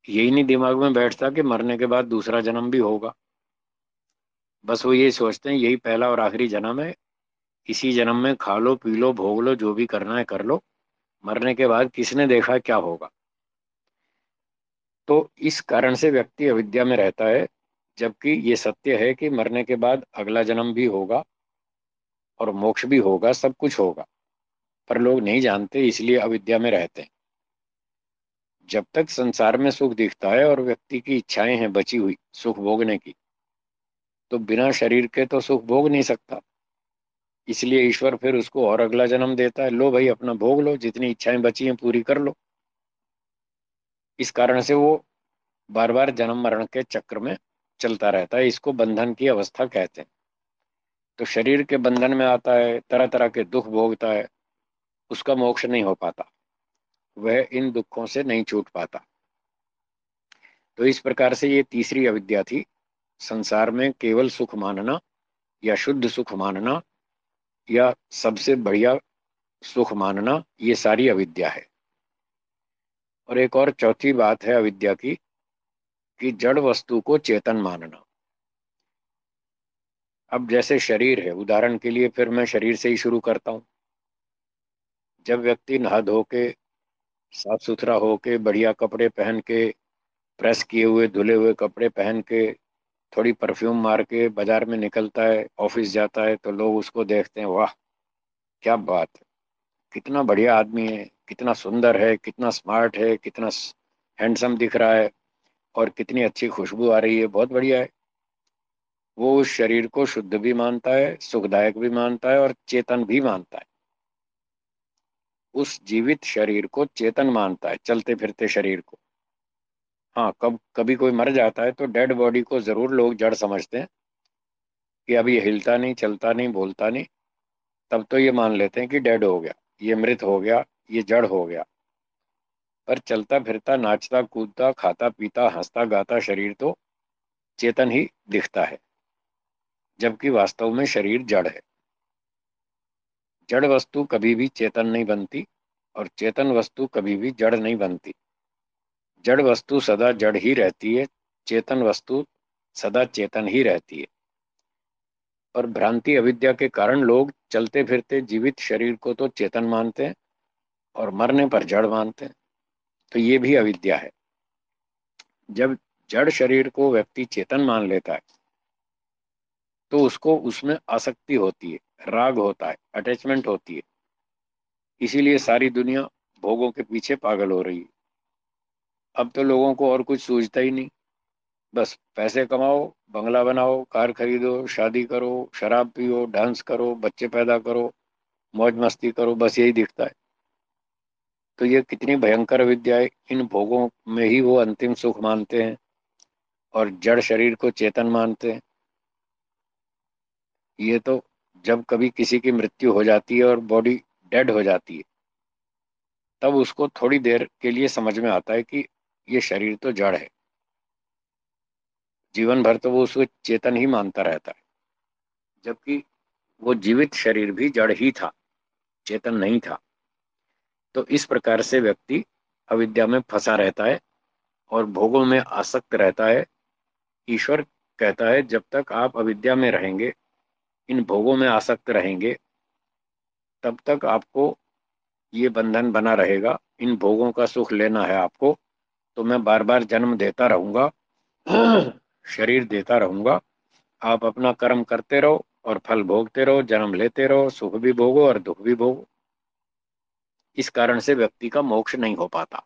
Speaker 2: यही नहीं दिमाग में बैठता कि मरने के बाद दूसरा जन्म भी होगा। बस वो ये सोचते हैं यही पहला और आखिरी जन्म है। इसी जन्म में खा लो पी लो भोग लो जो भी करना है कर लो। मरने के बाद किसने देखा क्या होगा? तो इस कारण से व्यक्ति अविद्या में रहता है, जबकि ये सत्य है कि मरने के बाद अगला जन्म भी होगा और मोक्ष भी होगा, सब कुछ होगा। पर लोग नहीं जानते, इसलिए अविद्या में रहते हैं। जब तक संसार में सुख दिखता है और व्यक्ति की इच्छाएँ हैं बची हुई, सुख भोगने की तो बिना शरीर के तो सुख भोग नहीं सकता। इसलिए ईश्वर फिर उसको और अगला जन्म देता है। लो भाई, अपना भोग लो, जितनी इच्छाएँ बची हैं पूरी कर लो। इस कारण से वो बार बार जन्म मरण के चक्र में चलता रहता है, इसको बंधन की अवस्था कहते हैं। तो शरीर के बंधन में आता है तरह तरह के दुख भोगता है, उसका मोक्ष नहीं हो पाता, वह इन दुखों से नहीं छूट पाता। तो इस प्रकार से ये तीसरी अविद्या थी, संसार में केवल सुख मानना या शुद्ध सुख मानना या सबसे बढ़िया सुख मानना, ये सारी अविद्या है। और एक और चौथी बात है अविद्या की, कि जड़ वस्तु को चेतन मानना। अब जैसे शरीर है, उदाहरण के लिए फिर मैं शरीर से ही शुरू करता हूँ। जब व्यक्ति नहा धो के, साफ़ सुथरा होके, बढ़िया कपड़े पहन के, प्रेस किए हुए, धुले हुए कपड़े पहन के, थोड़ी परफ्यूम मार के बाज़ार में निकलता है, ऑफ़िस जाता है तो लोग उसको देखते हैं, वाह, क्या बात है, कितना बढ़िया आदमी है कितना सुंदर है, कितना स्मार्ट है, कितना हैंडसम दिख रहा है और कितनी अच्छी खुशबू आ रही है। बहुत बढ़िया है। वो उस शरीर को शुद्ध भी मानता है, सुखदायक भी मानता है और चेतन भी मानता है। उस जीवित शरीर को चेतन मानता है, चलते फिरते शरीर को। हाँ कब, कभी कोई मर जाता है तो डेड बॉडी को ज़रूर लोग जड़ समझते हैं कि ये हिलता नहीं, चलता नहीं, बोलता नहीं। तब तो ये मान लेते हैं कि डेड हो गया, ये मृत हो गया ये जड़ हो गया। पर चलता, फिरता, नाचता, कूदता, खाता, पीता, हंसता, गाता, शरीर तो चेतन ही दिखता है, जबकि वास्तव में शरीर जड़ है। जड़ वस्तु कभी भी चेतन नहीं बनती और चेतन वस्तु कभी भी जड़ नहीं बनती। जड़ वस्तु सदा जड़ ही रहती है, चेतन वस्तु सदा चेतन ही रहती है। और भ्रांति, अविद्या के कारण लोग चलते फिरते जीवित शरीर को तो चेतन मानते हैं और मरने पर जड़ मानते हैं। तो ये भी अविद्या है। जब जड़ शरीर को व्यक्ति चेतन मान लेता है तो उसको उसमें आसक्ति होती है, राग होता है अटैचमेंट होती है। इसीलिए सारी दुनिया भोगों के पीछे पागल हो रही है। अब तो लोगों को और कुछ सूझता ही नहीं। बस पैसे कमाओ, बंगला बनाओ, कार खरीदो, शादी करो, शराब पियो, डांस करो, बच्चे पैदा करो, मौज मस्ती करो, बस यही दिखता है। तो ये कितनी भयंकर विद्या है। इन भोगों में ही वो अंतिम सुख मानते हैं और जड़ शरीर को चेतन मानते हैं। ये तो जब कभी किसी की मृत्यु हो जाती है और बॉडी डेड हो जाती है, तब उसको थोड़ी देर के लिए समझ में आता है कि ये शरीर तो जड़ है। जीवन भर तो वो उसको चेतन ही मानता रहता है, जबकि वो जीवित शरीर भी जड़ ही था, चेतन नहीं था। तो इस प्रकार से व्यक्ति अविद्या में फंसा रहता है और भोगों में आसक्त रहता है। ईश्वर कहता है, जब तक आप अविद्या में रहेंगे, इन भोगों में आसक्त रहेंगे, तब तक आपको ये बंधन बना रहेगा। इन भोगों का सुख लेना है आपको तो मैं बार बार जन्म देता रहूँगा, [clears throat] शरीर देता रहूँगा। आप अपना कर्म करते रहो और फल भोगते रहो, जन्म लेते रहो, सुख भी भोगो और दुख भी भोगो। इस कारण से व्यक्ति का मोक्ष नहीं हो पाता।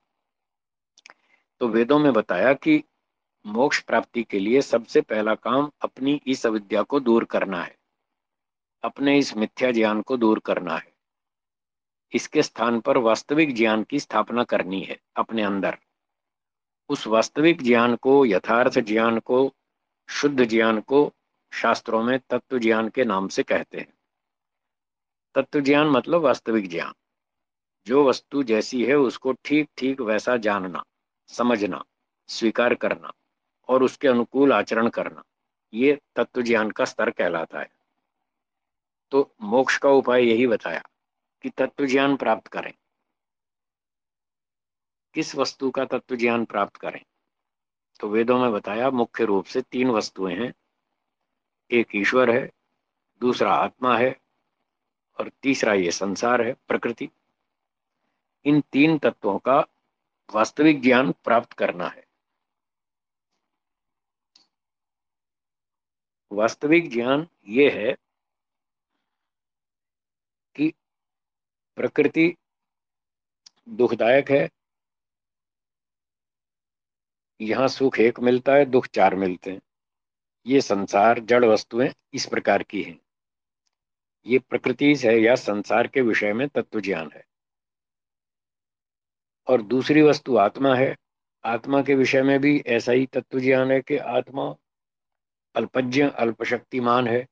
Speaker 2: तो वेदों में बताया कि मोक्ष प्राप्ति के लिए सबसे पहला काम अपनी इस अविद्या को दूर करना है। अपने इस मिथ्या ज्ञान को दूर करना है। इसके स्थान पर वास्तविक ज्ञान की स्थापना करनी है अपने अंदर। उस वास्तविक ज्ञान को, यथार्थ ज्ञान को, शुद्ध ज्ञान को शास्त्रों में तत्व ज्ञान के नाम से कहते हैं। तत्व ज्ञान मतलब वास्तविक ज्ञान। जो वस्तु जैसी है उसको ठीक ठीक वैसा जानना, समझना, स्वीकार करना और उसके अनुकूल आचरण करना, ये तत्व ज्ञान का स्तर कहलाता है। तो मोक्ष का उपाय यही बताया कि तत्व ज्ञान प्राप्त करें। किस वस्तु का तत्व ज्ञान प्राप्त करें? तो वेदों में बताया मुख्य रूप से तीन वस्तुएँ हैं। एक ईश्वर है, दूसरा आत्मा है और तीसरा ये संसार है, प्रकृति। इन तीन तत्वों का वास्तविक ज्ञान प्राप्त करना है। वास्तविक ज्ञान ये है कि प्रकृति दुखदायक है, यहाँ सुख एक मिलता है, दुख चार मिलते हैं। ये संसार, जड़ वस्तुएँ इस प्रकार की हैं। ये प्रकृति है या संसार के विषय में तत्व ज्ञान है। और दूसरी वस्तु आत्मा है। आत्मा के विषय में भी ऐसा ही तत्व ज्ञान है कि आत्मा अल्पज्ञ, अल्पशक्तिमान है।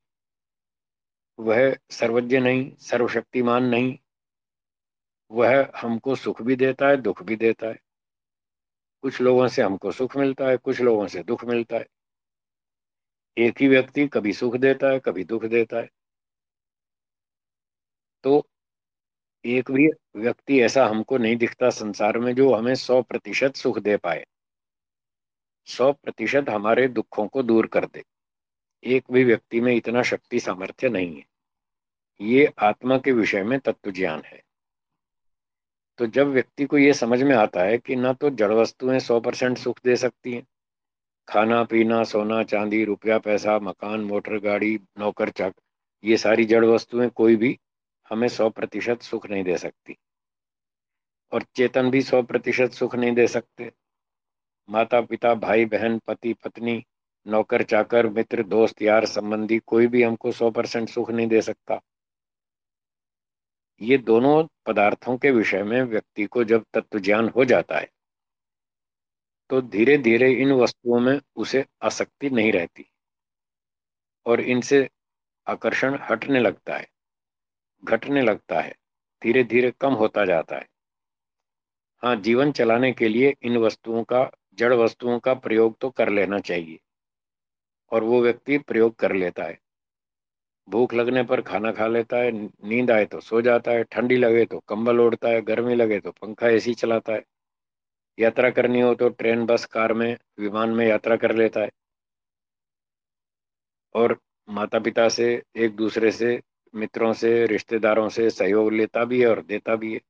Speaker 2: वह सर्वज्ञ नहीं, सर्वशक्तिमान नहीं। वह हमको सुख भी देता है, दुख भी देता है। कुछ लोगों से हमको सुख मिलता है, कुछ लोगों से दुख मिलता है। एक ही व्यक्ति कभी सुख देता है, कभी दुख देता है। तो एक भी व्यक्ति ऐसा हमको नहीं दिखता संसार में जो हमें सौ प्रतिशत सुख दे पाए। सौ प्रतिशत हमारे दुखों को दूर कर दे। एक भी व्यक्ति में इतना शक्ति सामर्थ्य नहीं है। ये आत्मा के विषय में तत्व ज्ञान है। तो जब व्यक्ति को ये समझ में आता है कि ना तो जड़ वस्तुएँ सौ परसेंट सुख दे सकती हैं। खाना, पीना, सोना, चांदी, रुपया, पैसा, मकान, मोटर, गाड़ी, नौकर, चाक, ये सारी जड़ वस्तुएँ कोई भी हमें सौ प्रतिशत सुख नहीं दे सकती। और चेतन भी सौ प्रतिशत सुख नहीं दे सकते। माता पिता भाई, बहन, पति, पत्नी, नौकर, चाकर, मित्र, दोस्त, यार, संबंधी कोई भी हमको सौ परसेंट सुख नहीं दे सकता। ये दोनों पदार्थों के विषय में व्यक्ति को जब तत्व ज्ञान हो जाता है तो धीरे धीरे इन वस्तुओं में उसे आसक्ति नहीं रहती और इनसे आकर्षण हटने लगता है। घटने लगता है धीरे धीरे कम होता जाता है। हाँ जीवन चलाने के लिए इन वस्तुओं का, जड़ वस्तुओं का प्रयोग तो कर लेना चाहिए। और वो व्यक्ति प्रयोग कर लेता है। भूख लगने पर खाना खा लेता है, नींद आए तो सो जाता है, ठंडी लगे तो कंबल ओढ़ता है, गर्मी लगे तो पंखा एसी चलाता है। यात्रा करनी हो तो ट्रेन, बस, कार में, विमान में यात्रा कर लेता है। और माता पिता से, एक दूसरे से मित्रों से, रिश्तेदारों से सहयोग लेता भी है और देता भी है।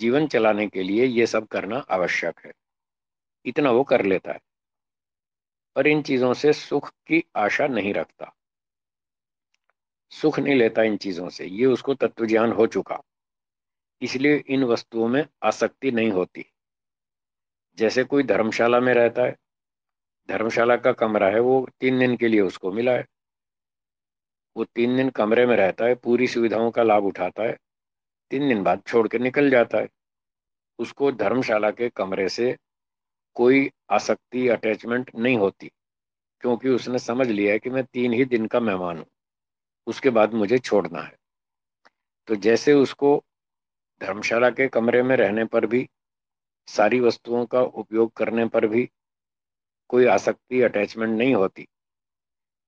Speaker 2: जीवन चलाने के लिए ये सब करना आवश्यक है। इतना वो कर लेता है पर इन चीज़ों से सुख की आशा नहीं रखता। सुख नहीं लेता इन चीज़ों से, ये उसको तत्व ज्ञान हो चुका। इसलिए इन वस्तुओं में आसक्ति नहीं होती। जैसे कोई धर्मशाला में रहता है, धर्मशाला का कमरा है, वो तीन दिन के लिए उसको मिला है। वो तीन दिन कमरे में रहता है, पूरी सुविधाओं का लाभ उठाता है, तीन दिन बाद छोड़ के निकल जाता है। उसको धर्मशाला के कमरे से कोई आसक्ति अटैचमेंट नहीं होती, क्योंकि उसने समझ लिया है कि मैं तीन ही दिन का मेहमान हूँ, उसके बाद मुझे छोड़ना है। तो जैसे उसको धर्मशाला के कमरे में रहने पर भी, सारी वस्तुओं का उपयोग करने पर भी कोई आसक्ति अटैचमेंट नहीं होती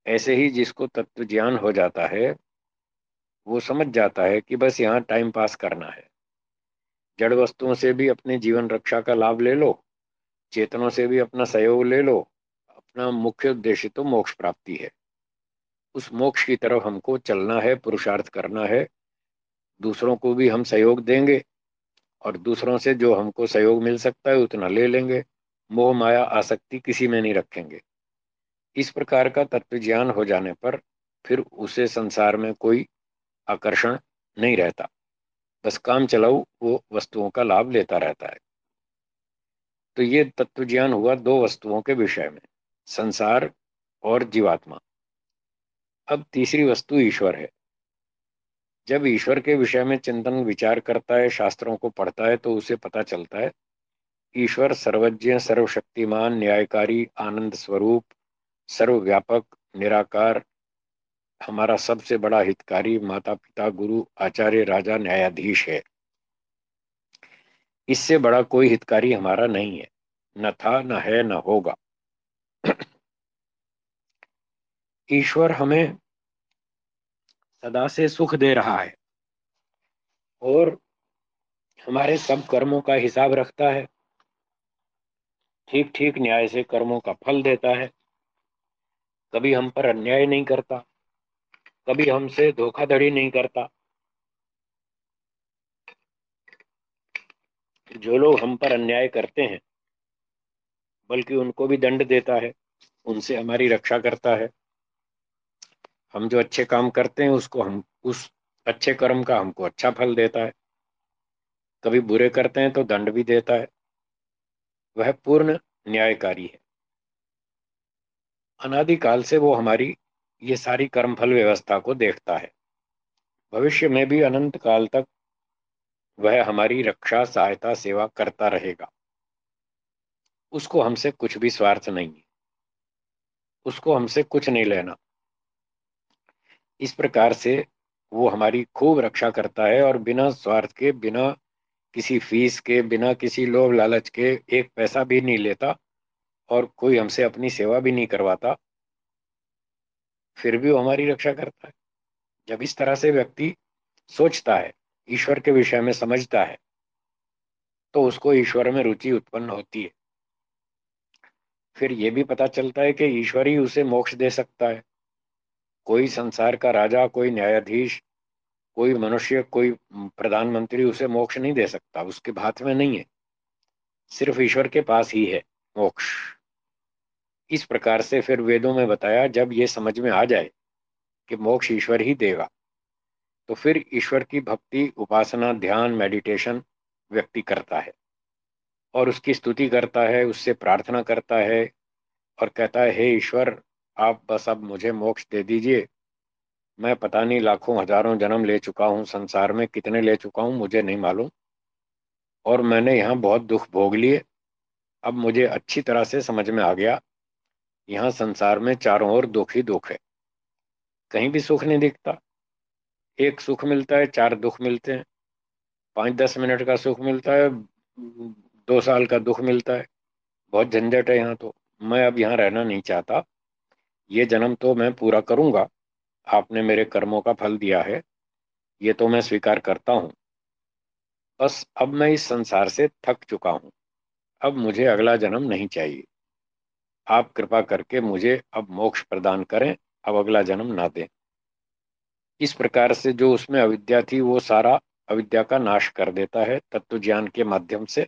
Speaker 2: ऐसे ही जिसको तत्व ज्ञान हो जाता है, वो समझ जाता है कि बस यहाँ टाइम पास करना है। जड़ वस्तुओं से भी अपने जीवन रक्षा का लाभ ले लो, चेतनों से भी अपना सहयोग ले लो, अपना मुख्य उद्देश्य तो मोक्ष प्राप्ति है। उस मोक्ष की तरफ़ हमको चलना है, पुरुषार्थ करना है। दूसरों को भी हम सहयोग देंगे और दूसरों से जो हमको सहयोग मिल सकता है उतना ले लेंगे। मोह, माया, आसक्ति किसी में नहीं रखेंगे। इस प्रकार का तत्व ज्ञान हो जाने पर फिर उसे संसार में कोई आकर्षण नहीं रहता। बस काम चलाऊ, वो वस्तुओं का लाभ लेता रहता है। तो ये तत्व ज्ञान हुआ दो वस्तुओं के विषय में, संसार और जीवात्मा। अब तीसरी वस्तु ईश्वर है। जब ईश्वर के विषय में चिंतन विचार करता है, शास्त्रों को पढ़ता है तो उसे पता चलता है, ईश्वर सर्वज्ञ, सर्वशक्तिमान, न्यायकारी, आनंद स्वरूप सर्वव्यापक, निराकार, हमारा सबसे बड़ा हितकारी माता पिता गुरु, आचार्य, राजा, न्यायाधीश है। इससे बड़ा कोई हितकारी हमारा नहीं है। न था, न है, न होगा। [clears throat] ईश्वर हमें सदा से सुख दे रहा है और हमारे सब कर्मों का हिसाब रखता है। ठीक ठीक न्याय से कर्मों का फल देता है। कभी हम पर अन्याय नहीं करता, कभी हमसे धोखाधड़ी नहीं करता। जो लोग हम पर अन्याय करते हैं, बल्कि उनको भी दंड देता है, उनसे हमारी रक्षा करता है। हम जो अच्छे काम करते हैं, उसको हम, उस अच्छे कर्म का हमको अच्छा फल देता है। कभी बुरे करते हैं तो दंड भी देता है। वह पूर्ण न्यायकारी है। अनादिकाल से वो हमारी, ये सारी कर्मफल व्यवस्था को देखता है। भविष्य में भी अनंत काल तक वह हमारी रक्षा, सहायता, सेवा करता रहेगा। उसको हमसे कुछ भी स्वार्थ नहीं है। उसको हमसे कुछ नहीं लेना। इस प्रकार से वो हमारी खूब रक्षा करता है और बिना स्वार्थ के, बिना किसी फ़ीस के, बिना किसी लोभ लालच के एक पैसा भी नहीं लेता। और कोई हमसे अपनी सेवा भी नहीं करवाता, फिर भी वो हमारी रक्षा करता है। जब इस तरह से व्यक्ति सोचता है, ईश्वर के विषय में समझता है तो उसको ईश्वर में रुचि उत्पन्न होती है। फिर यह भी पता चलता है कि ईश्वर ही उसे मोक्ष दे सकता है। कोई संसार का राजा, कोई न्यायाधीश, कोई मनुष्य, कोई प्रधानमंत्री उसे मोक्ष नहीं दे सकता, उसके हाथ में नहीं है। सिर्फ़ ईश्वर के पास ही है मोक्ष। इस प्रकार से फिर वेदों में बताया, जब ये समझ में आ जाए कि मोक्ष ईश्वर ही देगा तो फिर ईश्वर की भक्ति, उपासना, ध्यान मेडिटेशन व्यक्ति करता है। और उसकी स्तुति करता है, उससे प्रार्थना करता है और कहता है, हे ईश्वर, आप बस अब मुझे मोक्ष दे दीजिए। मैं पता नहीं लाखों, हज़ारों जन्म ले चुका हूँ, संसार में कितने ले चुका हूँ, मुझे नहीं मालूम। और मैंने यहाँ बहुत दुख भोग लिए। अब मुझे अच्छी तरह से समझ में आ गया यहाँ संसार में चारों ओर दुख ही दुख है। कहीं भी सुख नहीं दिखता। एक सुख मिलता है, चार दुख मिलते हैं। पाँच दस मिनट का सुख मिलता है, दो साल का दुख मिलता है। बहुत झंझट है यहाँ तो। मैं अब यहाँ रहना नहीं चाहता। ये जन्म तो मैं पूरा करूँगा। आपने मेरे कर्मों का फल दिया है। ये तो मैं स्वीकार करता हूँ। बस अब मैं इस संसार से थक चुका हूँ। अब मुझे अगला जन्म नहीं चाहिए। आप कृपा करके मुझे अब मोक्ष प्रदान करें, अब अगला जन्म ना दें। इस प्रकार से जो उसमें अविद्या थी, वो सारा अविद्या का नाश कर देता है तत्व ज्ञान के माध्यम से।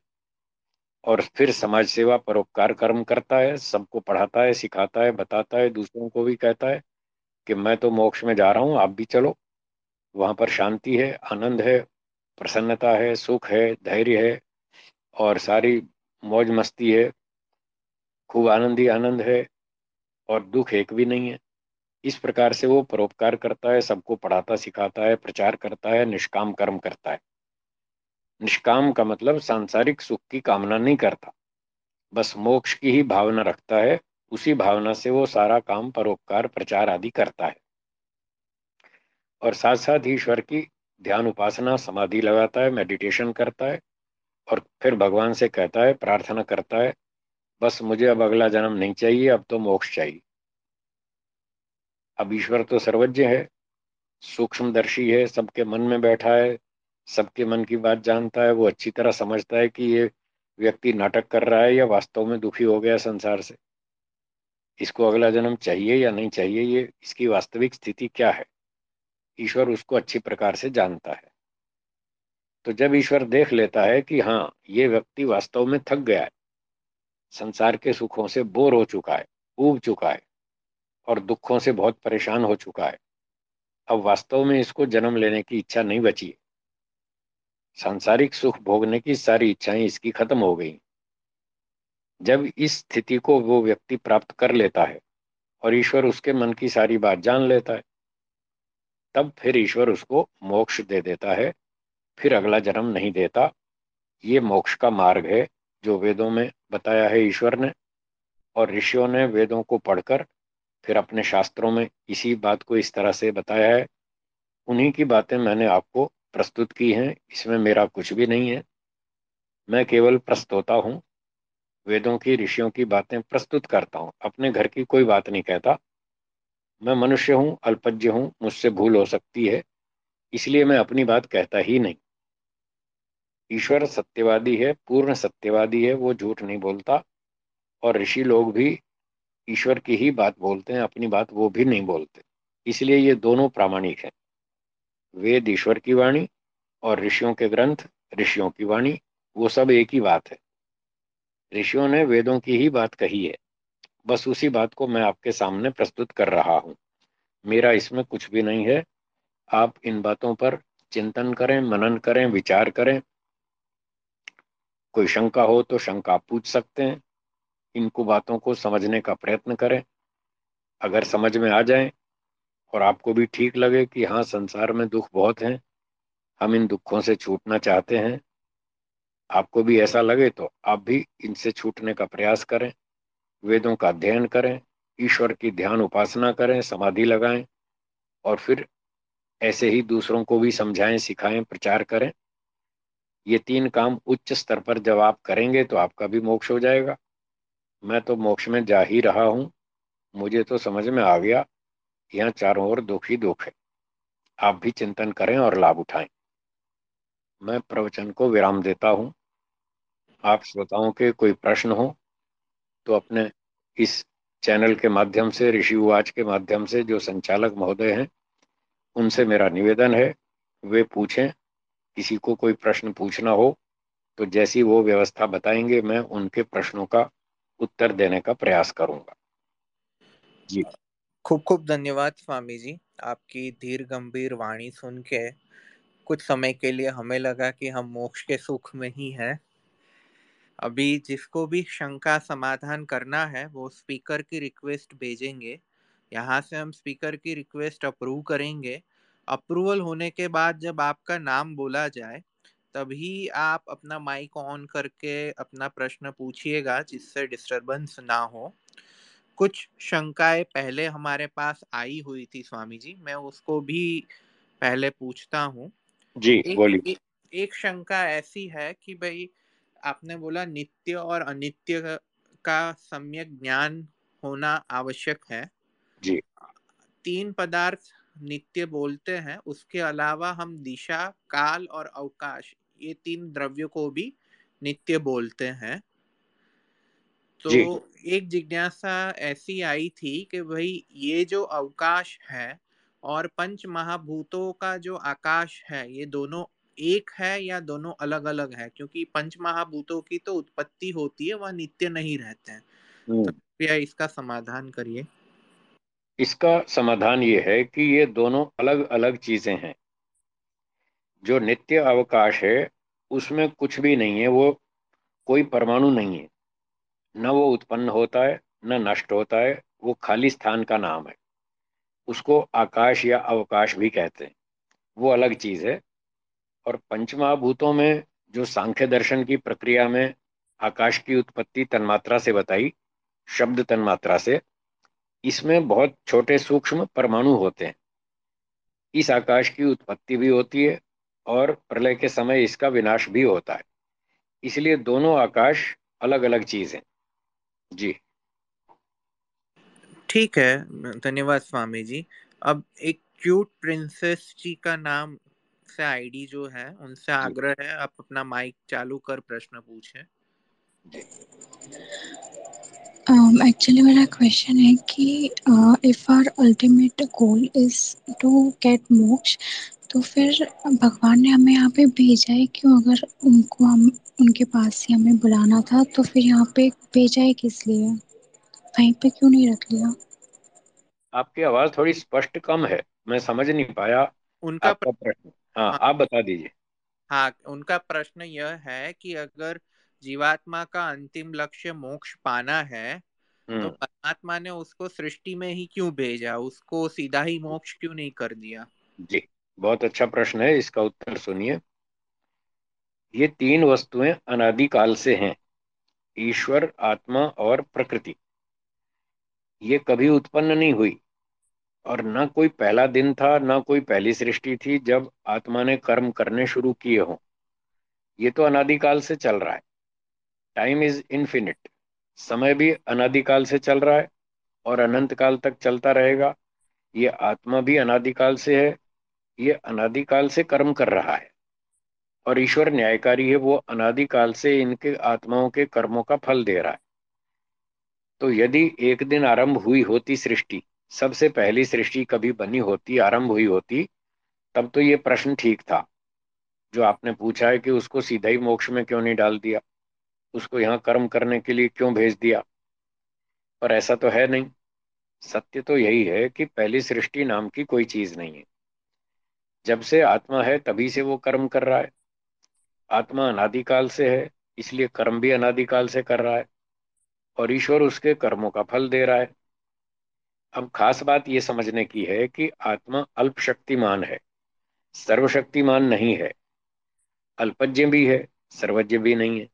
Speaker 2: और फिर समाज सेवा परोपकार कर्म करता है, सबको पढ़ाता है, सिखाता है, बताता है, दूसरों को भी कहता है कि मैं तो मोक्ष में जा रहा हूँ, आप भी चलो। वहाँ पर शांति है, आनंद है, प्रसन्नता है, सुख है, धैर्य है और सारी मौज मस्ती है। खूब आनंद ही आनंद है और दुख एक भी नहीं है। इस प्रकार से वो परोपकार करता है, सबको पढ़ाता, सिखाता है, प्रचार करता है, निष्काम कर्म करता है। निष्काम का मतलब सांसारिक सुख की कामना नहीं करता, बस मोक्ष की ही भावना रखता है, उसी भावना से वो सारा काम परोपकार, प्रचार आदि करता है। और साथ साथ ईश्वर की ध्यान उपासना, समाधि लगाता है मेडिटेशन करता है और फिर भगवान से कहता है, प्रार्थना करता है बस मुझे अब अगला जन्म नहीं चाहिए, अब तो मोक्ष चाहिए। अब ईश्वर तो सर्वज्ञ है, सूक्ष्मदर्शी है, सबके मन में बैठा है, सबके मन की बात जानता है, वो अच्छी तरह समझता है कि ये व्यक्ति नाटक कर रहा है या वास्तव में दुखी हो गया संसार से। इसको अगला जन्म चाहिए या नहीं चाहिए, ये इसकी वास्तविक स्थिति क्या है? ईश्वर उसको अच्छी प्रकार से जानता है। तो जब ईश्वर देख लेता है कि हाँ ये व्यक्ति वास्तव में थक गया है संसार के सुखों से बोर हो चुका है ऊब चुका है और दुखों से बहुत परेशान हो चुका है। अब वास्तव में इसको जन्म लेने की इच्छा नहीं बची है। सांसारिक सुख भोगने की सारी इच्छाएँ इसकी खत्म हो गई। जब इस स्थिति को वो व्यक्ति प्राप्त कर लेता है और ईश्वर उसके मन की सारी बात जान लेता है, तब फिर ईश्वर उसको मोक्ष दे देता है, फिर अगला जन्म नहीं देता। ये मोक्ष का मार्ग है जो वेदों में बताया है ईश्वर ने और ऋषियों ने वेदों को पढ़कर फिर अपने शास्त्रों में इसी बात को इस तरह से बताया है। उन्हीं की बातें मैंने आपको प्रस्तुत की हैं, इसमें मेरा कुछ भी नहीं है। मैं केवल प्रस्तोता हूँ, वेदों की, ऋषियों की बातें प्रस्तुत करता हूँ। अपने घर की कोई बात नहीं कहता। मैं मनुष्य हूँ अल्पज्य हूँ, मुझसे भूल हो सकती है, इसलिए मैं अपनी बात कहता ही नहीं। ईश्वर सत्यवादी है, पूर्ण सत्यवादी है, वो झूठ नहीं बोलता। और ऋषि लोग भी ईश्वर की ही बात बोलते हैं, अपनी बात वो भी नहीं बोलते। इसलिए ये दोनों प्रामाणिक हैं। वेद ईश्वर की वाणी और ऋषियों के ग्रंथ ऋषियों की वाणी, वो सब एक ही बात है। ऋषियों ने वेदों की ही बात कही है। बस उसी बात को मैं आपके सामने प्रस्तुत कर रहा हूँ। मेरा इसमें कुछ भी नहीं है। आप इन बातों पर चिंतन करें, मनन करें, विचार करें। कोई शंका हो तो शंका पूछ सकते हैं। इनको बातों को समझने का प्रयत्न करें। अगर समझ में आ जाए और आपको भी ठीक लगे कि हाँ संसार में दुख बहुत हैं, हम इन दुखों से छूटना चाहते हैं, आपको भी ऐसा लगे तो आप भी इनसे छूटने का प्रयास करें। वेदों का अध्ययन करें, ईश्वर की ध्यान उपासना करें, समाधि लगाएँ और फिर ऐसे ही दूसरों को भी समझाएँ, सिखाएँ, प्रचार करें। ये तीन काम उच्च स्तर पर जब आप करेंगे तो आपका भी मोक्ष हो जाएगा। मैं तो मोक्ष में जा ही रहा हूँ। मुझे तो समझ में आ गया यहाँ चारों ओर दुख ही दुख है। आप भी चिंतन करें और लाभ उठाएँ। मैं प्रवचन को विराम देता हूँ। आप श्रोताओं के कोई प्रश्न हो तो अपने इस चैनल के माध्यम से, ऋषि उवाच के माध्यम से, जो संचालक महोदय हैं, उनसे मेरा निवेदन है, वे पूछें। किसी को कोई प्रश्न पूछना हो तो जैसी वो व्यवस्था बताएँगे, मैं उनके प्रश्नों का उत्तर देने का प्रयास करूँगा। जी।
Speaker 1: खूब खूब धन्यवाद स्वामी जी, आपकी धीर गंभीर वाणी सुन के। कुछ समय के लिए हमें लगा कि हम मोक्ष के सुख में ही हैं। अभी जिसको भी शंका समाधान करना है, वो स्पीकर की रिक्वेस्ट भेजेंगे। यहाँ से हम स्पीकर की रिक्वेस्ट अप्रूव करेंगे। अप्रूवल होने के बाद जब आपका नाम बोला जाए तभी आप अपना माइक ऑन करके अपना प्रश्न पूछिएगा जिससे डिस्टरबेंस ना हो। कुछ शंकाएँ पहले हमारे पास आई हुई थी स्वामी जी मैं उसको भी पहले पूछता हूँ।
Speaker 2: जी बोलिए।
Speaker 1: एक, एक शंका ऐसी है कि भाई आपने बोला नित्य और अनित्य का सम्यक ज्ञान होना आवश्यक है।
Speaker 2: जी।
Speaker 1: तीन पदार्थ नित्य बोलते हैं उसके अलावा हम दिशा काल और अवकाश ये तीन द्रव्यों को भी नित्य बोलते हैं। तो एक जिज्ञासा ऐसी आई थी कि भाई ये जो अवकाश है और पंच महाभूतों का जो आकाश है ये दोनों एक है या दोनों अलग अलग है? क्योंकि पंच महाभूतों की तो उत्पत्ति होती है वह नित्य नहीं रहते हैं। तो कृपया इसका समाधान करिए।
Speaker 2: इसका समाधान ये है कि ये दोनों अलग अलग चीज़ें हैं। जो नित्य अवकाश है, उसमें कुछ भी नहीं है, वो कोई परमाणु नहीं है। न वो उत्पन्न होता है, न नष्ट होता है, वो खाली स्थान का नाम है। उसको आकाश या अवकाश भी कहते हैं। वो अलग चीज़ है। और पंचमहाभूतों में जो सांख्य दर्शन की प्रक्रिया में आकाश की उत्पत्ति तन्मात्रा से बताई, शब्द तन्मात्रा से इसमें बहुत छोटे सूक्ष्म परमाणु होते हैं। इस आकाश की उत्पत्ति भी होती है और प्रलय के समय इसका विनाश भी होता है। इसलिए दोनों आकाश अलग अलग चीज़ है। जी।
Speaker 1: ठीक है धन्यवाद स्वामी जी अब एक क्यूट प्रिंसेस जी का नाम से आईडी जो है उनसे आग्रह है आप अपना माइक चालू कर प्रश्न पूछें।
Speaker 3: एक्चुअली um, मेरा क्वेश्चन है कि if our ultimate goal is to get moksha तो फिर भगवान ने हमें यहाँ पे भेजा है क्यों अगर उनको हम उनके पास ही हमें बुलाना था तो फिर यहाँ पे भेजा है किस लिए? वहीं पे क्यों नहीं रख लिया?
Speaker 2: आपकी आवाज़ थोड़ी स्पष्ट कम है। मैं समझ नहीं पाया
Speaker 1: उनका
Speaker 2: प्रश्न। हाँ, हाँ। आप बता दीजिए।
Speaker 1: हाँ उनका प्रश्न यह है कि अगर जीवात्मा का अंतिम लक्ष्य मोक्ष पाना है तो हम्म। परमात्मा ने उसको सृष्टि में ही क्यों भेजा? उसको सीधा ही मोक्ष क्यों नहीं कर दिया?
Speaker 2: जी बहुत अच्छा प्रश्न है इसका उत्तर सुनिए। ये तीन वस्तुएँ अनादिकाल से हैं ईश्वर आत्मा और प्रकृति। ये कभी उत्पन्न नहीं हुई और न कोई पहला दिन था न कोई पहली सृष्टि थी जब आत्मा ने कर्म करने शुरू किए हों। ये तो अनादिकाल से चल रहा है। टाइम इज़ इन्फिनिट समय भी अनादिकाल से चल रहा है और अनंत काल तक चलता रहेगा। ये आत्मा भी अनादिकाल से है। ये अनादिकाल से कर्म कर रहा है। और ईश्वर न्यायकारी है, वो अनादिकाल से इनके आत्माओं के कर्मों का फल दे रहा है। तो यदि एक दिन आरंभ हुई होती सृष्टि, सबसे पहली सृष्टि कभी बनी होती, आरंभ हुई होती, तब तो ये प्रश्न ठीक था। जो आपने पूछा है कि उसको सीधा ही मोक्ष में क्यों नहीं डाल दिया? उसको यहाँ कर्म करने के लिए क्यों भेज दिया? पर ऐसा तो है नहीं। सत्य तो यही है कि पहली सृष्टि नाम की कोई चीज़ नहीं है। जब से आत्मा है, तभी से वो कर्म कर रहा है। आत्मा अनादिकाल से है, इसलिए कर्म भी अनादिकाल से कर रहा है और ईश्वर उसके कर्मों का फल दे रहा है। अब खास बात यह समझने की है कि आत्मा अल्प शक्तिमान है। सर्वशक्तिमान नहीं है। अल्पज्ञ भी है, सर्वज्ञ भी नहीं है।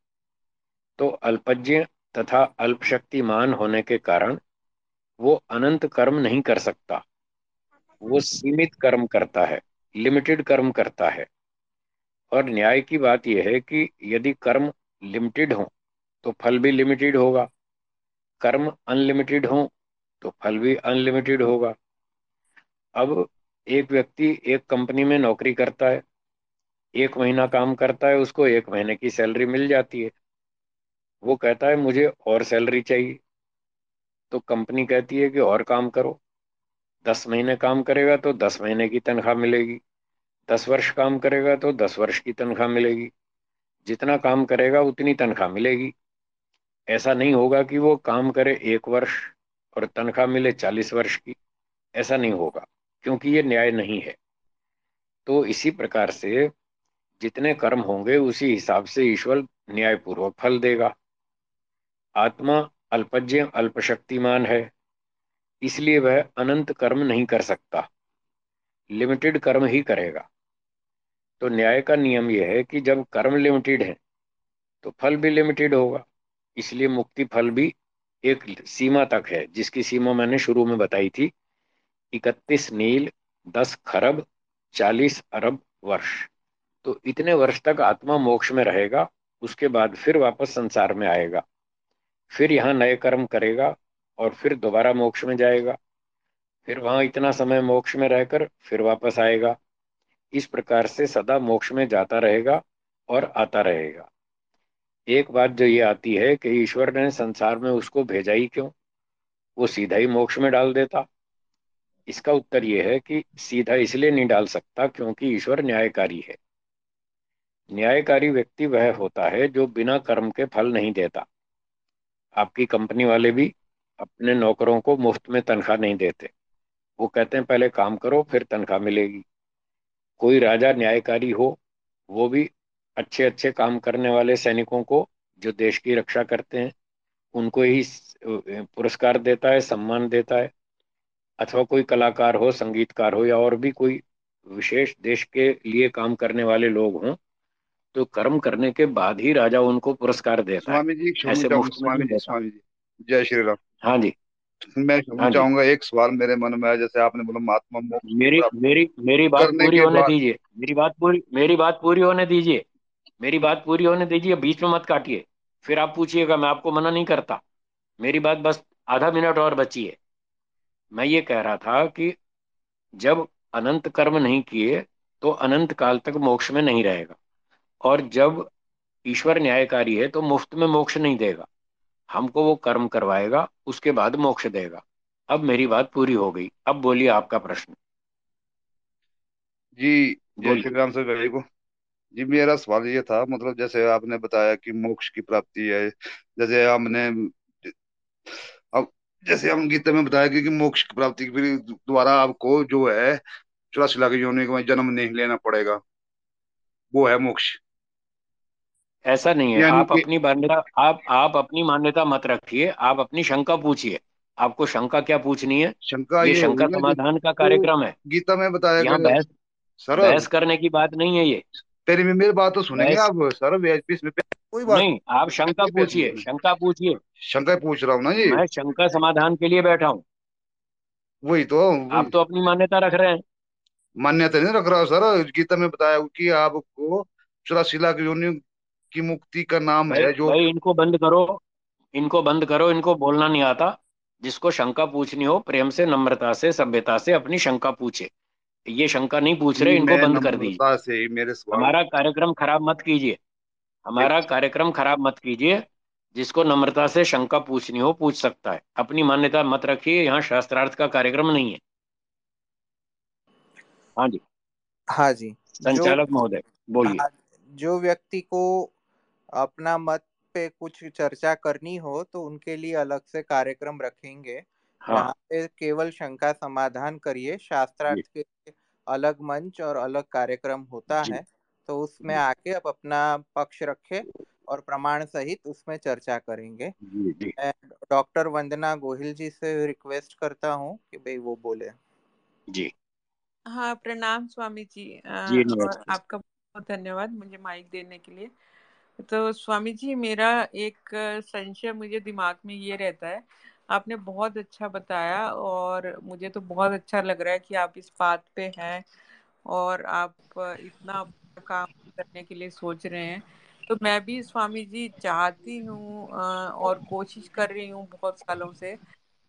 Speaker 2: तो अल्पज्ञ तथा अल्पशक्तिमान होने के कारण वो अनंत कर्म नहीं कर सकता। वो सीमित कर्म करता है लिमिटेड कर्म करता है। और न्याय की बात यह है कि यदि कर्म लिमिटेड हो तो फल भी लिमिटेड होगा। कर्म अनलिमिटेड हो तो फल भी अनलिमिटेड होगा। अब एक व्यक्ति एक कंपनी में नौकरी करता है, एक महीना काम करता है, उसको एक महीने की सैलरी मिल जाती है। वो कहता है, मुझे और सैलरी चाहिए। तो कंपनी कहती है कि और काम करो। दस महीने काम करेगा तो दस महीने की तनख्वाह मिलेगी। दस वर्ष काम करेगा तो दस वर्ष की तनख्वाह मिलेगी। जितना काम करेगा उतनी तनख्वाह मिलेगी। ऐसा नहीं होगा कि वो काम करे एक वर्ष और तनख्वाह मिले चालीस वर्ष की। ऐसा नहीं होगा, क्योंकि ये न्याय नहीं है। तो इसी प्रकार से जितने कर्म होंगे उसी हिसाब से ईश्वर न्यायपूर्वक फल देगा। आत्मा अल्पज्ञ, अल्पशक्तिमान है, इसलिए वह अनंत कर्म नहीं कर सकता। लिमिटेड कर्म ही करेगा। तो न्याय का नियम यह है कि जब कर्म लिमिटेड है तो फल भी लिमिटेड होगा। इसलिए मुक्ति फल भी एक सीमा तक है, जिसकी सीमा मैंने शुरू में बताई थी। इकतीस नील, दस खरब, चालीस अरब वर्ष। तो इतने वर्ष तक आत्मा मोक्ष में रहेगा, उसके बाद फिर वापस संसार में आएगा। फिर यहाँ नए कर्म करेगा और फिर दोबारा मोक्ष में जाएगा। फिर वहाँ इतना समय मोक्ष में रहकर फिर वापस आएगा। इस प्रकार से सदा मोक्ष में जाता रहेगा और आता रहेगा। एक बात जो ये आती है कि ईश्वर ने संसार में उसको भेजा ही क्यों? वो सीधा ही मोक्ष में डाल देता। इसका उत्तर यह है कि सीधा इसलिए नहीं डाल सकता क्योंकि ईश्वर न्यायकारी है। न्यायकारी व्यक्ति वह होता है जो बिना कर्म के फल नहीं देता। आपकी कंपनी वाले भी अपने नौकरों को मुफ़्त में तनख्वाह नहीं देते। वो कहते हैं, पहले काम करो, फिर तनख्वाह मिलेगी। कोई राजा न्यायकारी हो, वो भी अच्छे अच्छे काम करने वाले सैनिकों को जो देश की रक्षा करते हैं, उनको ही पुरस्कार देता है, सम्मान देता है। अथवा कोई कलाकार हो, संगीतकार हो, या और भी कोई विशेष देश के लिए काम करने वाले लोग हों तो कर्म करने के बाद ही राजा उनको पुरस्कार देता
Speaker 4: स्वामी जी
Speaker 2: ऐसे
Speaker 4: स्वामी जी स्वामी जी। जय श्री राम।
Speaker 2: हाँ जी।
Speaker 4: मैं हाँ चाहूँगा एक सवाल मेरे मन में है जैसे आपने बोला महात्मा मोक्ष
Speaker 2: मेरी मेरी मेरी बात पूरी होने दीजिए। मेरी बात पूरी मेरी बात पूरी होने दीजिए। मेरी बात पूरी होने दीजिए बीच में मत काटिए। फिर आप पूछिएगा मैं आपको मना नहीं करता। मेरी बात बस आधा मिनट और बची है मैं ये कह रहा था कि जब अनंत कर्म नहीं किए तो अनंत काल तक मोक्ष में नहीं रहेगा। और जब ईश्वर न्यायकारी है तो मुफ़्त में मोक्ष नहीं देगा। हमको वो कर्म करवाएगा उसके बाद मोक्ष देगा। अब मेरी बात पूरी हो गई। अब बोलिए आपका प्रश्न।
Speaker 4: जी जय श्री राम सर भाई को जी मेरा सवाल ये था मतलब जैसे आपने बताया कि मोक्ष की प्राप्ति है जैसे हमने अब जैसे हम गीता में बताया कि, कि मोक्ष की प्राप्ति के दोबारा आपको जो है चौरासी लाख योनि जन्म नहीं लेना पड़ेगा। वो है मोक्ष।
Speaker 2: ऐसा नहीं है। आप अपनी मान्यता आप आप अपनी मान्यता मत रखिए आप अपनी शंका पूछिए। आपको शंका क्या पूछनी है?
Speaker 4: शंका
Speaker 2: ये
Speaker 4: ये
Speaker 2: शंका समाधान का कार्यक्रम है।
Speaker 4: गीता में बताया
Speaker 2: यहाँ
Speaker 4: गया
Speaker 2: बहस
Speaker 4: सर
Speaker 2: बहस करने की बात नहीं है ये।
Speaker 4: तेरी में मेरी बात तो सुनेंगे आप सर कोई बात
Speaker 2: नहीं आप शंका पूछिए शंका पूछिए।
Speaker 4: शंका पूछ रहा हूँ ना जी।
Speaker 2: मैं शंका समाधान के लिए बैठा हूँ।
Speaker 4: वही तो
Speaker 2: आप तो अपनी मान्यता रख रहे हैं।
Speaker 4: मान्यता नहीं रख रहा सर गीता में बताया कि आपको चौरासी लाख योनि की मुक्ति का नाम
Speaker 2: भाई
Speaker 4: है जो
Speaker 2: भाई इनको बंद करो इनको बंद करो इनको बोलना नहीं आता। जिसको शंका पूछनी हो प्रेम से नम्रता से सभ्यता से अपनी शंका पूछे। ये शंका नहीं पूछ रहे इनको बंद कर दीजिए।
Speaker 4: से मेरे
Speaker 2: हमारा कार्यक्रम खराब मत कीजिए। हमारा कार्यक्रम खराब मत कीजिए। जिसको नम्रता से शंका पूछनी हो पूछ सकता है। अपनी मान्यता मत रखिए यहाँ शास्त्रार्थ का कार्यक्रम नहीं है। हाँ जी।
Speaker 1: हाँ जी
Speaker 2: संचालक महोदय बोलिए।
Speaker 1: हाँ, जो व्यक्ति को अपना मत पे कुछ चर्चा करनी हो तो उनके लिए अलग से कार्यक्रम रखेंगे।
Speaker 2: हाँ।
Speaker 1: पे केवल शंका समाधान करिए शास्त्रार्थ के अलग मंच और अलग कार्यक्रम होता है तो उसमें आके आप अपना पक्ष रखे और प्रमाण सहित उसमें चर्चा करेंगे।
Speaker 2: जी जी।
Speaker 1: मैं डॉक्टर वंदना गोहिल जी से रिक्वेस्ट करता हूँ कि भाई वो बोले।
Speaker 2: जी।
Speaker 5: हाँ प्रणाम स्वामी जी।
Speaker 2: जी
Speaker 5: और आपका बहुत धन्यवाद मुझे माइक देने के लिए। तो स्वामी जी, मेरा एक संशय मुझे दिमाग में ये रहता है। आपने बहुत अच्छा बताया और मुझे तो बहुत अच्छा लग रहा है कि आप इस बात पे हैं और आप इतना काम करने के लिए सोच रहे हैं। तो मैं भी स्वामी जी चाहती हूँ और कोशिश कर रही हूँ बहुत सालों से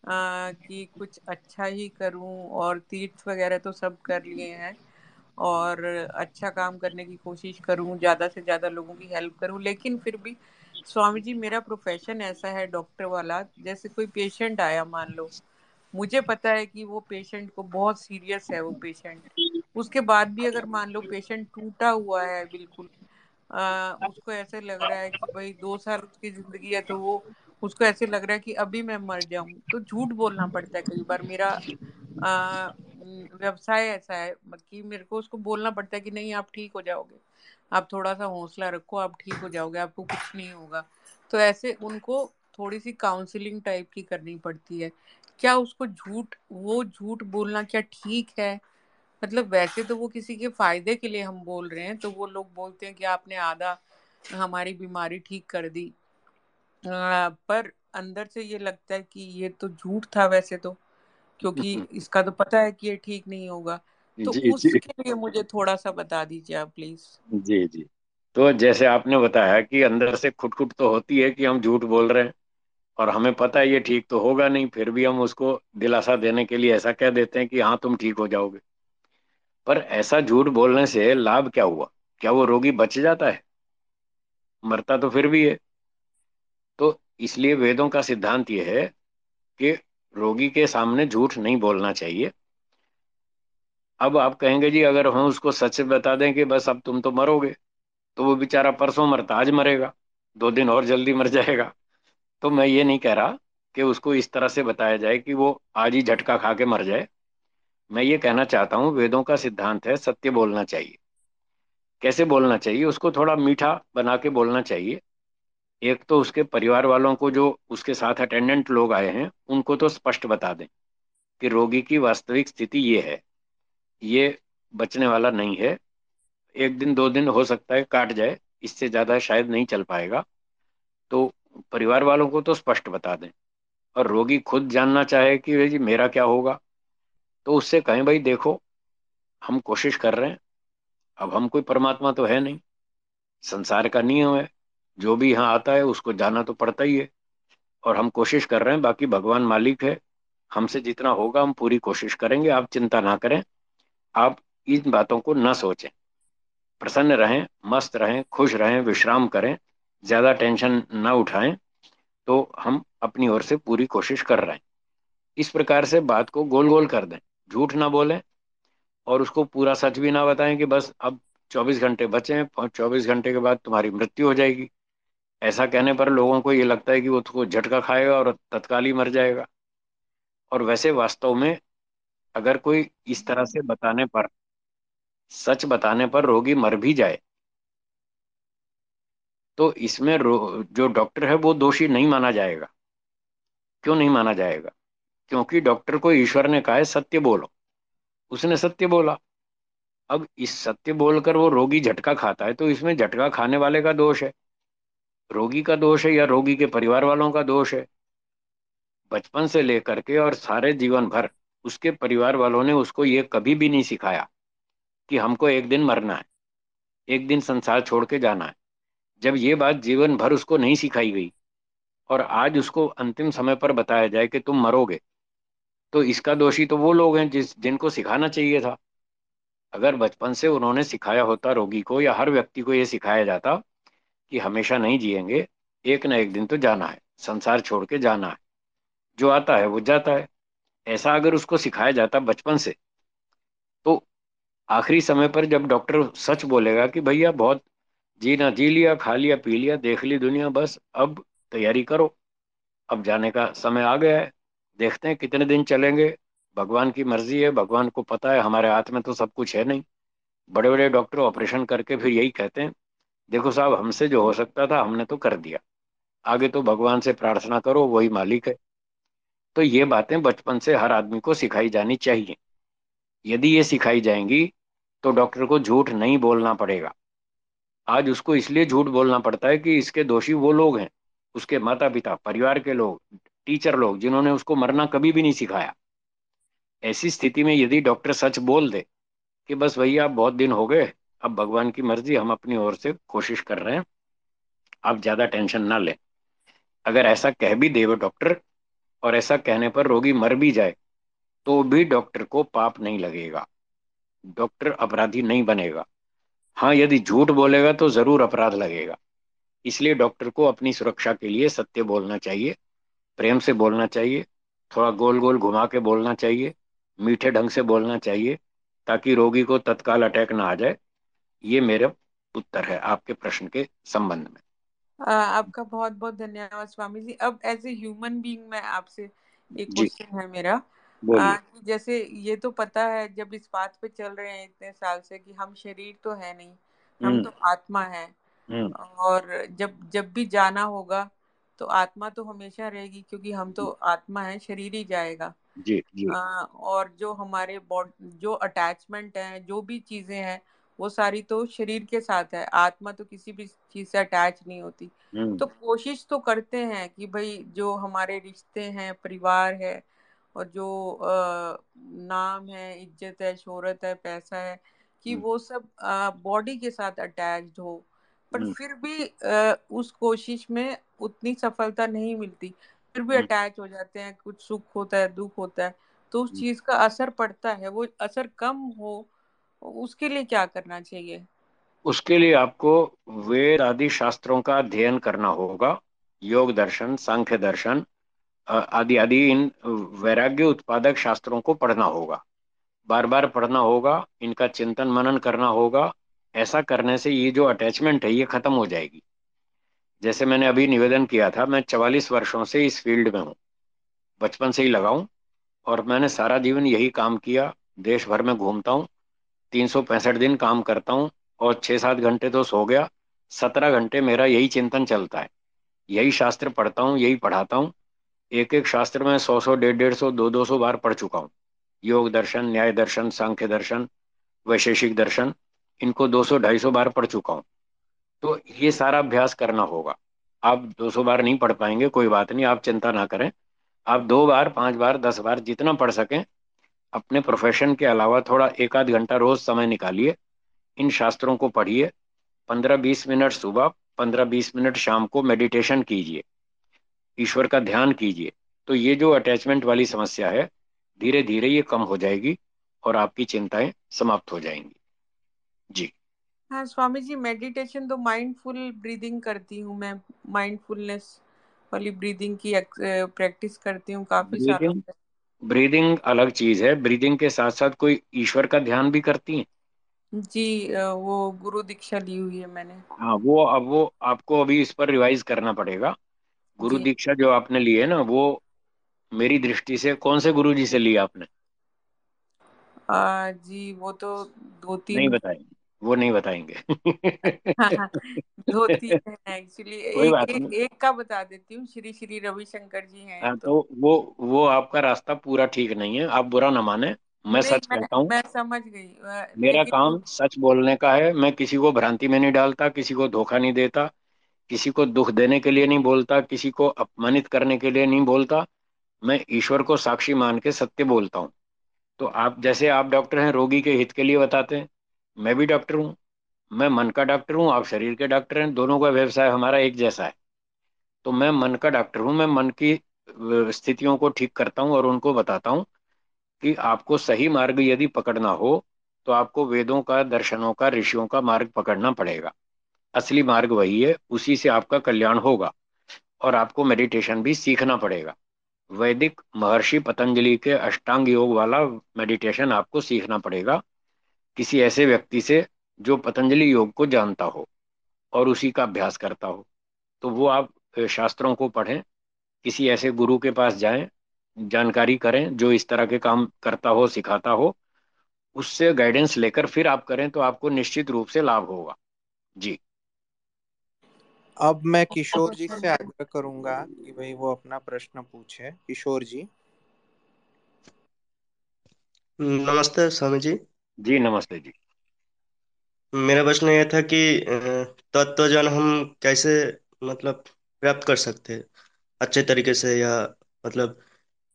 Speaker 5: कि कुछ अच्छा ही करूँ और तीर्थ वगैरह तो सब कर लिए हैं। और अच्छा काम करने की कोशिश करूँ ज़्यादा से ज़्यादा लोगों की हेल्प करूँ। लेकिन फिर भी स्वामी जी मेरा प्रोफेशन ऐसा है डॉक्टर वाला जैसे कोई पेशेंट आया मान लो मुझे पता है कि वो पेशेंट को बहुत सीरियस है वो पेशेंट उसके बाद भी अगर मान लो पेशेंट टूटा हुआ है बिल्कुल आ, उसको ऐसे लग रहा है कि भाई दो साल उसकी ज़िंदगी है तो वो उसको ऐसे लग रहा है कि अभी मैं मर जाऊँ। तो झूठ बोलना पड़ता है कई बार। मेरा आ, व्यवसाय ऐसा है कि मेरे को उसको बोलना पड़ता है कि नहीं आप ठीक हो जाओगे। आप थोड़ा सा हौसला रखो आप ठीक हो जाओगे आपको कुछ नहीं होगा। तो ऐसे उनको थोड़ी सी काउंसलिंग टाइप की करनी पड़ती है। क्या उसको झूठ वो झूठ बोलना क्या ठीक है? मतलब वैसे तो वो किसी के फ़ायदे के लिए हम बोल रहे हैं तो वो लोग बोलते हैं कि आपने आधा हमारी बीमारी ठीक कर दी। आ, पर अंदर से ये लगता है कि ये तो झूठ था वैसे तो। क्योंकि इसका तो पता है कि ये ठीक नहीं होगा। तो
Speaker 2: जी
Speaker 5: उसके जी लिए मुझे थोड़ा सा बता दीजिए आप प्लीज़।
Speaker 2: जी जी। तो जैसे आपने बताया कि अंदर से खुट खुट तो होती है कि हम झूठ बोल रहे हैं और हमें पता है ये ठीक तो होगा नहीं फिर भी हम उसको दिलासा देने के लिए ऐसा कह देते हैं कि हाँ तुम ठीक हो जाओगे। पर ऐसा झूठ बोलने से लाभ क्या हुआ? क्या वो रोगी बच जाता है? मरता तो फिर भी है। तो इसलिए वेदों का सिद्धांत ये है कि रोगी के सामने झूठ नहीं बोलना चाहिए। अब आप कहेंगे जी, अगर हम उसको सच बता दें कि बस अब तुम तो मरोगे तो वो बेचारा परसों मरता, आज मरेगा, दो दिन और जल्दी मर जाएगा। तो मैं ये नहीं कह रहा कि उसको इस तरह से बताया जाए कि वो आज ही झटका खा के मर जाए। मैं ये कहना चाहता हूँ, वेदों का सिद्धांत है, सत्य बोलना चाहिए। कैसे बोलना चाहिए? उसको थोड़ा मीठा बना के बोलना चाहिए। एक तो उसके परिवार वालों को जो उसके साथ अटेंडेंट लोग आए हैं, उनको तो स्पष्ट बता दें कि रोगी की वास्तविक स्थिति ये है। ये बचने वाला नहीं है। एक दिन, दो दिन हो सकता है काट जाए, इससे ज़्यादा शायद नहीं चल पाएगा। तो परिवार वालों को तो स्पष्ट बता दें। और रोगी खुद जानना चाहे कि भाई जी मेरा क्या होगा तो उससे कहें, भाई देखो, हम कोशिश कर रहे हैं। अब हम कोई परमात्मा तो है नहीं। संसार का नियम है। जो भी यहाँ आता है, उसको जाना तो पड़ता ही है। और हम कोशिश कर रहे हैं, बाकी भगवान मालिक है, हमसे जितना होगा हम पूरी कोशिश करेंगे, आप चिंता ना करें। आप इन बातों को ना सोचें। प्रसन्न रहें, मस्त रहें, खुश रहें, विश्राम करें, ज़्यादा टेंशन ना उठाएँ तो हम अपनी ओर से पूरी कोशिश कर रहे हैं। इस प्रकार से बात को गोल गोल कर दें, झूठ ना बोलें, और उसको पूरा सच भी ना बताएँ कि बस अब 24 घंटे बचे हैं चौबीस घंटे के बाद तुम्हारी मृत्यु हो जाएगी। ऐसा कहने पर लोगों को ये लगता है कि वो उसको झटका खाएगा और तत्काल ही मर जाएगा। और वैसे वास्तव में अगर कोई इस तरह से बताने पर, सच बताने पर रोगी मर भी जाए तो इसमें जो डॉक्टर है वो दोषी नहीं माना जाएगा। क्यों नहीं माना जाएगा? क्योंकि डॉक्टर को ईश्वर ने कहा है, सत्य बोलो। उसने सत्य बोला। अब इस सत्य बोलकर वो रोगी झटका खाता है तो इसमें झटका खाने वाले का दोष है। रोगी का दोष है या रोगी के परिवार वालों का दोष है? बचपन से लेकर के और सारे जीवन भर उसके परिवार वालों ने उसको ये कभी भी नहीं सिखाया कि हमको एक दिन मरना है, एक दिन संसार छोड़ के जाना है। जब ये बात जीवन भर उसको नहीं सिखाई गई और आज उसको अंतिम समय पर बताया जाए कि तुम मरोगे तो इसका दोषी तो वो लोग हैं जिस, जिनको सिखाना चाहिए था। अगर बचपन से उन्होंने सिखाया होता रोगी को या हर व्यक्ति को ये सिखाया जाता कि हमेशा नहीं जिएँगे, एक ना एक दिन तो जाना है, संसार छोड़ के जाना है। जो आता है, वो जाता है। ऐसा अगर उसको सिखाया जाता बचपन से तो आखिरी समय पर जब डॉक्टर सच बोलेगा कि भैया बहुत जीना, जी लिया, खा लिया, पी लिया, देख ली दुनिया, बस अब तैयारी करो। अब जाने का समय आ गया है, देखते हैं कितने दिन चलेंगे। भगवान की मर्ज़ी है, भगवान को पता है, हमारे हाथ में तो सब कुछ है नहीं। बड़े बड़े डॉक्टर ऑपरेशन करके फिर यही कहते हैं देखो साहब, हमसे जो हो सकता था, हमने तो कर दिया। आगे तो भगवान से प्रार्थना करो, वही मालिक है। तो ये बातें बचपन से हर आदमी को सिखाई जानी चाहिए। यदि ये सिखाई जाएँगी तो डॉक्टर को झूठ नहीं बोलना पड़ेगा। आज उसको इसलिए झूठ बोलना पड़ता है कि इसके दोषी वो लोग हैं, उसके माता पिता परिवार के लोग, टीचर लोग, जिन्होंने उसको मरना कभी भी नहीं सिखाया। ऐसी स्थिति में यदि डॉक्टर सच बोल दे कि बस भैया, आप बहुत दिन हो गए अब भगवान की मर्ज़ी, हम अपनी ओर से कोशिश कर रहे हैं। आप ज़्यादा टेंशन ना लें। अगर ऐसा कह भी दे डॉक्टर और ऐसा कहने पर रोगी मर भी जाए तो भी डॉक्टर को पाप नहीं लगेगा। डॉक्टर अपराधी नहीं बनेगा। हाँ यदि झूठ बोलेगा तो ज़रूर अपराध लगेगा। इसलिए डॉक्टर को अपनी सुरक्षा के लिए सत्य बोलना चाहिए, प्रेम से बोलना चाहिए, थोड़ा गोल गोल घुमा के बोलना चाहिए, मीठे ढंग से बोलना चाहिए, ताकि रोगी को तत्काल अटैक ना आ जाए। ये मेरा उत्तर है आपके प्रश्न के संबंध में।
Speaker 5: आ, आपका बहुत बहुत धन्यवाद स्वामी जी अब एज ए ह्यूमन बीइंग मैं आपसे एक क्वेश्चन है मेरा। आ, जैसे ये तो पता है जब इस बात पे चल रहे हैं इतने साल से कि हम शरीर तो है नहीं हम हम्म। तो आत्मा है। हम्म। और जब जब भी जाना होगा तो आत्मा तो हमेशा रहेगी क्योंकि हम तो आत्मा है शरीर ही जाएगा।
Speaker 2: जी जी। आ,
Speaker 5: और जो हमारे बॉडी जो अटैचमेंट है जो भी चीज़ें हैं वो सारी तो शरीर के साथ है आत्मा तो किसी भी चीज़ से अटैच नहीं होती हम्म। तो कोशिश तो करते हैं कि भाई जो हमारे रिश्ते हैं परिवार है और जो आ, नाम है इज़्ज़त है शोहरत है पैसा है कि हम्म। वो सब बॉडी के साथ अटैच्ड हो पर हम्म। फिर भी आ, उस कोशिश में उतनी सफलता नहीं मिलती फिर भी अटैच हो जाते हैं कुछ सुख होता है दुख होता है तो उस चीज़ का असर पड़ता है वो असर कम हो उसके लिए क्या करना चाहिए?
Speaker 2: उसके लिए आपको वेद आदि शास्त्रों का अध्ययन करना होगा, योग दर्शन, सांख्य दर्शन आदि आदि, इन वैराग्य उत्पादक शास्त्रों को पढ़ना होगा। बार बार पढ़ना होगा, इनका चिंतन मनन करना होगा, ऐसा करने से ये जो अटैचमेंट है, ये खत्म हो जाएगी। जैसे मैंने अभी निवेदन किया था, मैं चवालीस वर्षों से इस फ़ील्ड में हूँ, बचपन से ही लगाऊँ, और मैंने सारा जीवन यही काम किया, देश भर में घूमता हूँ तीन सौ पैंसठ दिन काम करता हूँ और छः सात घंटे तो सो गया। सत्रह घंटे मेरा यही चिंतन चलता है। यही शास्त्र पढ़ता हूँ, यही पढ़ाता हूँ। एक एक शास्त्र में सौ सौ, डेढ़ डेढ़ सौ, दो दो सौ बार पढ़ चुका हूँ। योग दर्शन, न्याय दर्शन, सांख्य दर्शन, वैशेषिक दर्शन, इनको दो सौ, ढाई सौ बार पढ़ चुका हूँ। तो ये सारा अभ्यास करना होगा। आप 200 बार नहीं पढ़ पाएँगे, कोई बात नहीं, आप चिंता ना करें। आप दो बार, पाँच बार, दस बार जितना पढ़ सकें अपने प्रोफेशन के अलावा थोड़ा एक आध घंटा रोज समय निकालिए इन शास्त्रों को पढ़िए पंद्रह बीस मिनट सुबह पंद्रह बीस मिनट शाम को मेडिटेशन कीजिए ईश्वर का ध्यान कीजिए। तो ये जो अटैचमेंट वाली समस्या है धीरे धीरे ये कम हो जाएगी और आपकी चिंताएँ समाप्त हो जाएँगी। जी।
Speaker 5: हाँ स्वामी जी मेडिटेशन तो माइंडफुल ब्रीदिंग करती हूँ मैं। माइंडफुलनेस वाली ब्रीदिंग की प्रैक्टिस करती हूँ काफ़ी सालों से
Speaker 2: ब्रीदिंग अलग चीज़ है। ब्रीदिंग के साथ साथ कोई ईश्वर का ध्यान भी करती है?
Speaker 5: जी वो गुरु दीक्षा ली हुई है मैंने।
Speaker 2: हाँ वो अब वो आपको अभी इस पर रिवाइज करना पड़ेगा। गुरु दीक्षा जो आपने ली है ना वो मेरी दृष्टि से कौन से गुरु जी से ली आपने?
Speaker 5: आ, जी वो तो दो तीन
Speaker 2: नहीं बताएँगे वो नहीं बताएँगे।
Speaker 5: हाँ हाँ है एक्चुअली एक एक एक का बता देती हूँ श्री श्री रविशंकर जी हैं
Speaker 2: हाँ
Speaker 5: तो।
Speaker 2: तो वो वो आपका रास्ता पूरा ठीक नहीं है आप बुरा ना माने मैं सच
Speaker 5: मैं
Speaker 2: कहता हूँ।
Speaker 5: मैं समझ गई।
Speaker 2: मेरा काम सच बोलने का है मैं किसी को भ्रांति में नहीं डालता किसी को धोखा नहीं देता किसी को दुख देने के लिए नहीं बोलता किसी को अपमानित करने के लिए नहीं बोलता मैं ईश्वर को साक्षी मान के सत्य बोलता हूँ। तो आप जैसे आप डॉक्टर हैं रोगी के हित के लिए बताते हैं। मैं भी डॉक्टर हूँ, मैं मन का डॉक्टर हूँ, आप शरीर के डॉक्टर हैं, दोनों का व्यवसाय हमारा एक जैसा है। तो मैं मन का डॉक्टर हूँ, मैं मन की स्थितियों को ठीक करता हूँ और उनको बताता हूँ कि आपको सही मार्ग यदि पकड़ना हो तो आपको वेदों का, दर्शनों का, ऋषियों का मार्ग पकड़ना पड़ेगा। असली मार्ग वही है, उसी से आपका कल्याण होगा और आपको मेडिटेशन भी सीखना पड़ेगा। वैदिक महर्षि पतंजलि के अष्टांग योग वाला मेडिटेशन आपको सीखना पड़ेगा। किसी ऐसे व्यक्ति से जो पतंजलि योग को जानता हो और उसी का अभ्यास करता हो तो वो आप शास्त्रों को पढ़ें किसी ऐसे गुरु के पास जाएँ जानकारी करें जो इस तरह के काम करता हो सिखाता हो उससे गाइडेंस लेकर फिर आप करें तो आपको निश्चित रूप से लाभ होगा। जी।
Speaker 1: अब मैं किशोर जी से आग्रह करूँगा कि भाई वो अपना प्रश्न पूछे। किशोर जी।
Speaker 6: नमस्ते स्वामी जी।
Speaker 2: जी नमस्ते जी।
Speaker 6: मेरा प्रश्न यह था कि अ, तत्व ज्ञान हम कैसे मतलब प्राप्त कर सकते हैं? अच्छे तरीके से या मतलब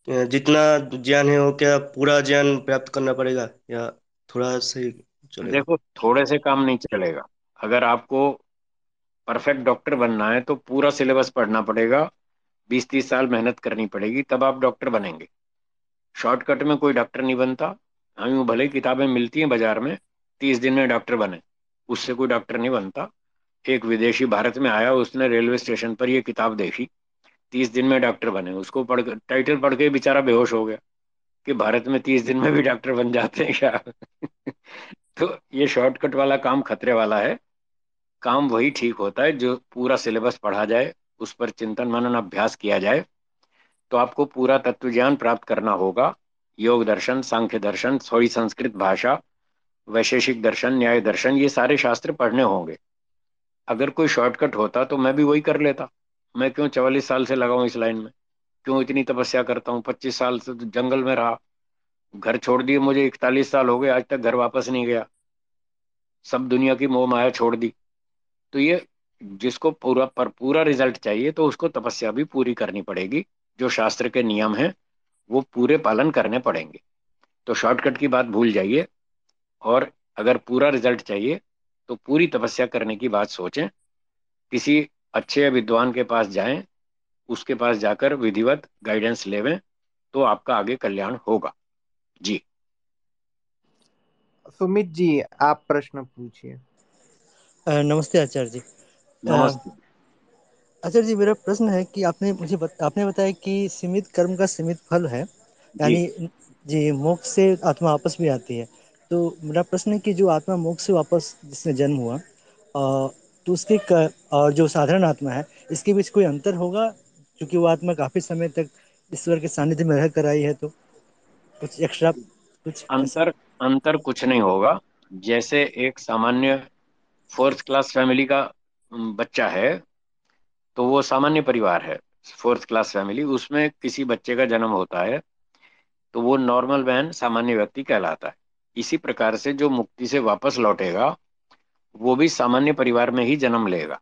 Speaker 6: अ, जितना ज्ञान है वो क्या पूरा ज्ञान प्राप्त करना पड़ेगा या थोड़ा सही चलेगा?
Speaker 2: देखो थोड़े से काम नहीं चलेगा। अगर आपको परफेक्ट डॉक्टर बनना है तो पूरा सिलेबस पढ़ना पड़ेगा। बीस तीस साल मेहनत करनी पड़ेगी तब आप डॉक्टर बनेंगे। शॉर्टकट में कोई डॉक्टर नहीं बनता। हाँ यूँ भले किताबें मिलती हैं बाज़ार में, तीस दिन में डॉक्टर बने, उससे कोई डॉक्टर नहीं बनता। एक विदेशी भारत में आया, उसने रेलवे स्टेशन पर ये किताब देखी, तीस दिन में डॉक्टर बने। उसको पढ़ टाइटल पढ़ के बेचारा बेहोश हो गया कि भारत में तीस दिन में भी डॉक्टर बन जाते हैं क्या? [laughs] तो ये शॉर्टकट वाला काम खतरे वाला है। काम वही ठीक होता है जो पूरा सिलेबस पढ़ा जाए, उस पर चिंतन मनन अभ्यास किया जाए तो आपको पूरा तत्व ज्ञान प्राप्त करना होगा। योग दर्शन सांख्य दर्शन थोड़ी संस्कृत भाषा, वैशेषिक दर्शन, न्याय दर्शन, ये सारे शास्त्र पढ़ने होंगे। अगर कोई शॉर्टकट होता तो मैं भी वही कर लेता। मैं क्यों चवालीस साल से लगा हूँ इस लाइन में? क्यों इतनी तपस्या करता हूँ? पच्चीस साल से तो जंगल में रहा। घर छोड़ दिए मुझे, इकतालीस साल हो गए, आज तक घर वापस नहीं गया। सब दुनिया की मोह माया छोड़ दी। तो ये जिसको पूरा पर पूरा रिज़ल्ट चाहिए तो उसको तपस्या भी पूरी करनी पड़ेगी, जो शास्त्र के नियम हैं। वो पूरे पालन करने पड़ेंगे। तो शॉर्टकट की बात भूल जाइए और अगर पूरा रिज़ल्ट चाहिए तो पूरी तपस्या करने की बात सोचें। किसी अच्छे विद्वान के पास जाएँ उसके पास जाकर विधिवत गाइडेंस लेवें तो आपका आगे कल्याण होगा। जी।
Speaker 1: सुमित जी आप प्रश्न पूछिए।
Speaker 7: नमस्ते आचार्य जी।
Speaker 2: नमस्ते।
Speaker 7: आचार्य जी मेरा प्रश्न है कि आपने मुझे बत, आपने बताया कि सीमित कर्म का सीमित फल है यानी जी। मोक्ष से आत्मा वापस भी आती है। तो मेरा प्रश्न है कि जो आत्मा मोक्ष से वापस जिसने जन्म हुआ अ, तो उसके क, और जो साधारण आत्मा है इसके बीच कोई अंतर होगा? क्योंकि वो आत्मा काफ़ी समय तक ईश्वर के सानिध्य में रह कर आई है तो कुछ एक्स्ट्रा कुछ
Speaker 2: अंतर अंतर कुछ नहीं होगा। जैसे एक सामान्य फोर्थ क्लास फैमिली का बच्चा है तो वो सामान्य परिवार है, फोर्थ क्लास फैमिली, उसमें किसी बच्चे का जन्म होता है तो वो नॉर्मल मैन सामान्य व्यक्ति कहलाता है। इसी प्रकार से जो मुक्ति से वापस लौटेगा, वो भी सामान्य परिवार में ही जन्म लेगा।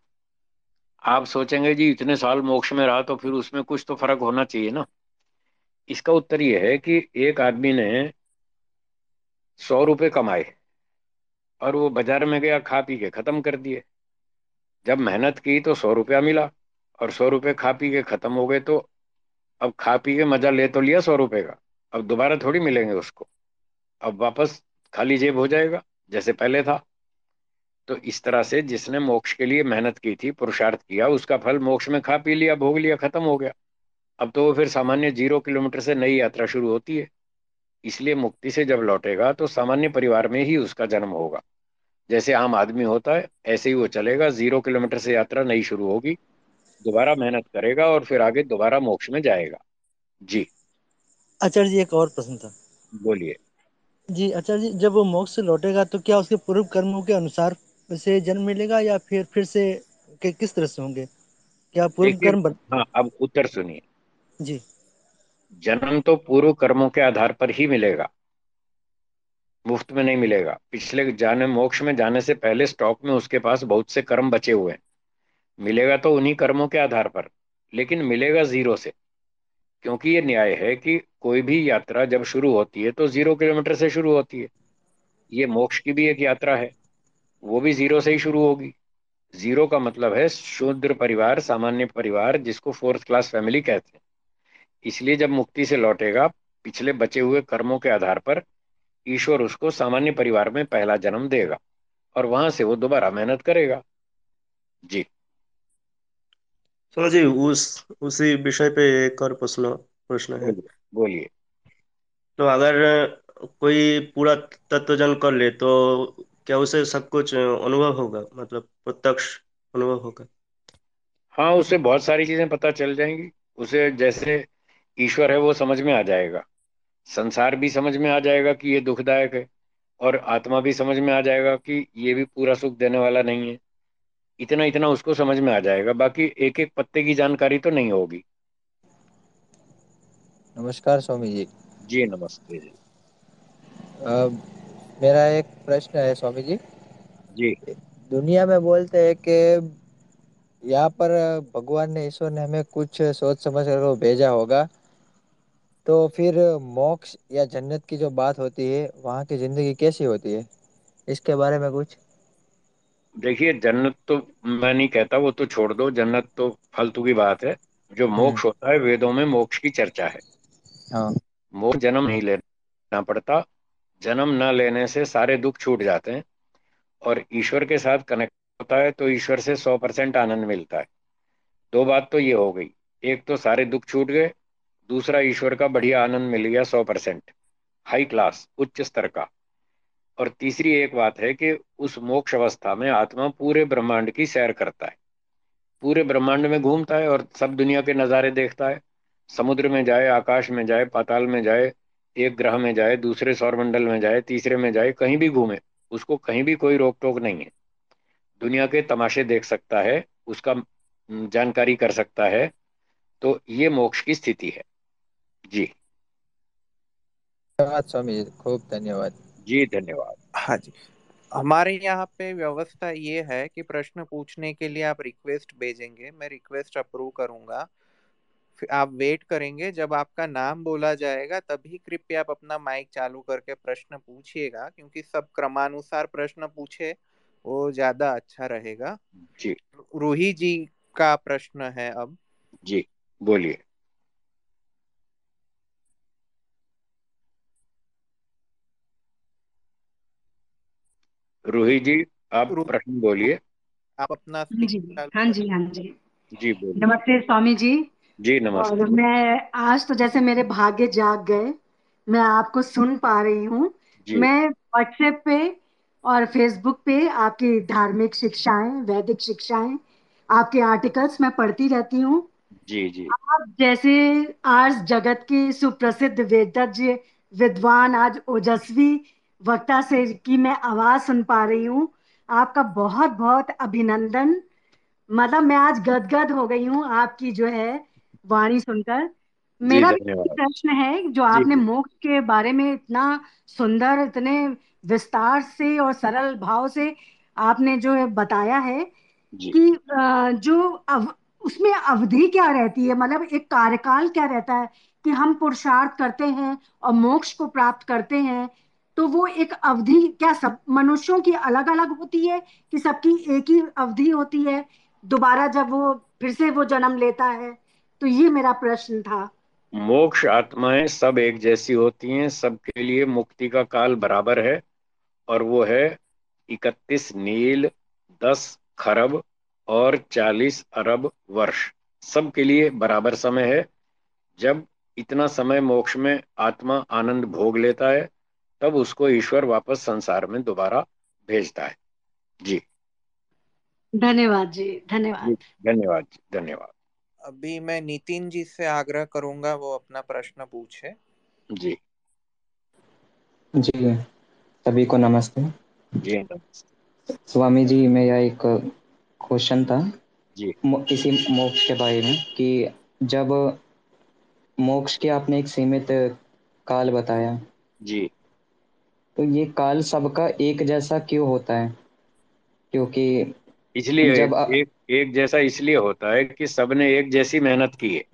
Speaker 2: आप सोचेंगे, जी, इतने साल मोक्ष में रहा तो फिर उसमें कुछ तो फ़र्क होना चाहिए ना? इसका उत्तर ये है कि एक आदमी ने सौ रुपए कमाए और वो बाज़ार में गया, खा पी के खत्म कर दिए। जब मेहनत की तो सौ रुपया मिला। और सौ रुपये खा पी के खत्म हो गए तो अब खा पी के मज़ा ले तो लिया सौ रुपए का। अब दोबारा थोड़ी मिलेंगे उसको। अब वापस खाली जेब हो जाएगा, जैसे पहले था। तो इस तरह से जिसने मोक्ष के लिए मेहनत की थी, पुरुषार्थ किया, उसका फल मोक्ष में खा पी लिया, भोग लिया, खत्म हो गया। अब तो वो फिर सामान्य ज़ीरो किलोमीटर से नई यात्रा शुरू होती है। इसलिए मुक्ति से जब लौटेगा तो सामान्य परिवार में ही उसका जन्म होगा। जैसे आम आदमी होता है, ऐसे ही वो चलेगा। ज़ीरो किलोमीटर से यात्रा नई शुरू होगी। दोबारा मेहनत करेगा और फिर आगे दोबारा मोक्ष में जाएगा। जी।
Speaker 7: आचार्य जी एक और प्रश्न था।
Speaker 2: बोलिए।
Speaker 7: जी आचार्य जी जब वो मोक्ष से लौटेगा तो क्या उसके पूर्व कर्मों के अनुसार उसे जन्म मिलेगा या फिर फिर से कि, किस तरह से होंगे? क्या पूर्व कर्म बन...
Speaker 2: हाँ अब उत्तर सुनिए।
Speaker 7: जी।
Speaker 2: जन्म तो पूर्व कर्मों के आधार पर ही मिलेगा। मुफ़्त में नहीं मिलेगा। पिछले जाने मोक्ष में जाने से पहले स्टॉक में उसके पास बहुत से कर्म बचे हुए हैं। मिलेगा तो उन्हीं कर्मों के आधार पर, लेकिन मिलेगा ज़ीरो से। क्योंकि ये न्याय है कि कोई भी यात्रा जब शुरू होती है तो ज़ीरो किलोमीटर से शुरू होती है। ये मोक्ष की भी एक यात्रा है, वो भी ज़ीरो से ही शुरू होगी। ज़ीरो का मतलब है शूद्र परिवार, सामान्य परिवार, जिसको फोर्थ क्लास फैमिली कहते हैं। इसलिए जब मुक्ति से लौटेगा, पिछले बचे हुए कर्मों के आधार पर ईश्वर उसको सामान्य परिवार में पहला जन्म देगा और वहाँ से वो दोबारा मेहनत करेगा। जी।
Speaker 6: सुनो जी उस उसी विषय पे एक और प्रश्न प्रश्न है।
Speaker 2: बोलिए बोलिए।
Speaker 6: तो अगर कोई पूरा तत्वजन कर ले तो क्या उसे सब कुछ अनुभव होगा? मतलब प्रत्यक्ष अनुभव होगा?
Speaker 2: हाँ उसे बहुत सारी चीज़ें पता चल जाएँगी। उसे जैसे ईश्वर है वो समझ में आ जाएगा। संसार भी समझ में आ जाएगा कि ये दुखदायक है और आत्मा भी समझ में आ जाएगा कि ये भी पूरा सुख देने वाला नहीं है। इतना इतना उसको समझ में आ जाएगा। बाकी एक एक पत्ते की जानकारी तो नहीं होगी।
Speaker 8: नमस्कार स्वामी जी।
Speaker 2: जी नमस्ते जी।
Speaker 8: अ, मेरा एक प्रश्न है स्वामी जी।
Speaker 2: जी।
Speaker 8: दुनिया में बोलते हैं कि यहाँ पर भगवान ने ईश्वर ने हमें कुछ सोच समझ कर भेजा होगा। तो फिर मोक्ष या जन्नत की जो बात होती है वहाँ की ज़िंदगी कैसी होती है? इसके बारे में कुछ।
Speaker 2: देखिए जन्नत तो मैं नहीं कहता वो तो छोड़ दो जन्नत तो फालतू की बात है। जो मोक्ष होता है वेदों में मोक्ष की चर्चा है।
Speaker 8: हाँ।
Speaker 2: मोक्ष जन्म नहीं लेना पड़ता जन्म न लेने से सारे दुख छूट जाते हैं। और ईश्वर के साथ कनेक्ट होता है तो ईश्वर से सौ परसेंट आनंद मिलता है। दो बात तो ये हो गई। एक तो सारे दुख छूट गए दूसरा ईश्वर का बढ़िया आनंद मिल गया सौ परसेंट। हाई क्लास उच्च स्तर का। और तीसरी एक बात है कि उस मोक्ष अवस्था में आत्मा पूरे ब्रह्मांड की सैर करता है। पूरे ब्रह्मांड में घूमता है और सब दुनिया के नज़ारे देखता है। समुद्र में जाए, आकाश में जाए, पाताल में जाए, एक ग्रह में जाए, दूसरे सौरमंडल में जाए, तीसरे में जाए, कहीं भी घूमे, उसको कहीं भी कोई रोक टोक नहीं है। दुनिया के तमाशे देख सकता है, उसका जानकारी कर सकता है तो ये मोक्ष की स्थिति है। जी।
Speaker 8: धन्यवाद स्वामी जी खूब धन्यवाद।
Speaker 2: जी धन्यवाद।
Speaker 1: हाँ जी। हमारे यहाँ पे व्यवस्था ये है कि प्रश्न पूछने के लिए आप रिक्वेस्ट भेजेंगे मैं रिक्वेस्ट अप्रूव करूँगा। आप वेट करेंगे जब आपका नाम बोला जाएगा तभी कृपया आप अपना माइक चालू करके प्रश्न पूछिएगा क्योंकि सब क्रमानुसार प्रश्न पूछे वो ज़्यादा अच्छा रहेगा।
Speaker 2: जी।
Speaker 1: रूही जी का प्रश्न है अब।
Speaker 2: जी बोलिए। रूही जी आप प्रश्न बोलिए।
Speaker 1: आप अपना
Speaker 9: हाँ जी हाँ जी हाँ जी।
Speaker 2: जी बोलिए।
Speaker 9: नमस्ते स्वामी जी।
Speaker 2: जी नमस्ते।
Speaker 9: और मैं आज तो जैसे मेरे भाग्य जाग गए मैं आपको सुन पा रही हूँ। मैं व्हाट्सएप पे और फेसबुक पे आपकी धार्मिक शिक्षाएँ वैदिक शिक्षाएँ आपके आर्टिकल्स मैं पढ़ती रहती हूँ।
Speaker 2: जी जी।
Speaker 9: आप जैसे आज जगत के सुप्रसिद्ध वेदज्ञ विद्वान आज ओजस्वी वक्ता से की मैं आवाज़ सुन पा रही हूँ। आपका बहुत बहुत अभिनंदन। मतलब मैं आज गदगद हो गई हूँ आपकी जो है वाणी सुनकर। मेरा भी प्रश्न है जो आपने मोक्ष के बारे में इतना सुंदर इतने विस्तार से और सरल भाव से आपने जो है बताया है कि जो अव, उसमें अवधि क्या रहती है? मतलब एक कार्यकाल क्या रहता है कि हम पुरुषार्थ करते हैं और मोक्ष को प्राप्त करते हैं? तो वो एक अवधि, क्या सब, मनुष्यों की अलग अलग होती है कि सबकी एक ही अवधि होती है? दोबारा जब वो फिर से वो जन्म लेता है तो ये मेरा प्रश्न था।
Speaker 2: मोक्ष आत्माएँ सब एक जैसी होती हैं, सबके लिए मुक्ति का काल बराबर है, और वो है इकतीस नील, दस खरब और चालीस अरब वर्ष। सबके लिए बराबर समय है। जब इतना समय मोक्ष में आत्मा आनंद भोग लेता है तब उसको ईश्वर वापस संसार में दोबारा भेजता है। जी।
Speaker 9: धन्यवाद जी धन्यवाद।
Speaker 2: धन्यवाद जी धन्यवाद।
Speaker 1: अभी मैं नितिन जी से आग्रह करूँगा वो अपना प्रश्न पूछे।
Speaker 2: जी।
Speaker 10: जी सभी को नमस्ते।
Speaker 2: जी नमस्ते।
Speaker 10: स्वामी जी मेरा एक क्वेश्चन था।
Speaker 2: जी।
Speaker 10: मो- इसी मोक्ष के बारे में कि जब मोक्ष के आपने एक सीमित काल बताया
Speaker 2: जी।
Speaker 10: तो ये काल सबका एक जैसा क्यों होता है? क्योंकि
Speaker 2: इसलिए
Speaker 10: जब अ-
Speaker 2: एक एक जैसा इसलिए होता है कि सबने एक जैसी मेहनत की है।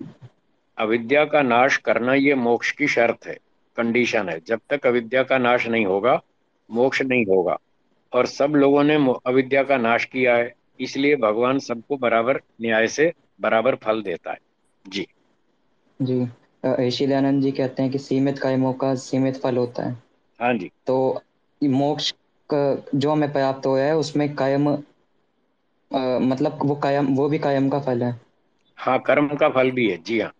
Speaker 2: अविद्या का नाश करना ये मोक्ष की शर्त है कंडीशन है। जब तक अविद्या का नाश नहीं होगा मोक्ष नहीं होगा। और सब लोगों ने अविद्या का नाश किया है इसलिए भगवान सबको बराबर न्याय से बराबर फल देता है। जी।
Speaker 10: जी। ऋषि दयानंद जी कहते हैं कि सीमित कायमों का सीमित फल होता है।
Speaker 2: हाँ जी।
Speaker 10: तो मोक्ष जो हमें प्राप्त हुआ है उसमें कायम अ, मतलब वो कायम वो भी कायम का फल है।
Speaker 2: हाँ कर्म का फल भी है जी हाँ।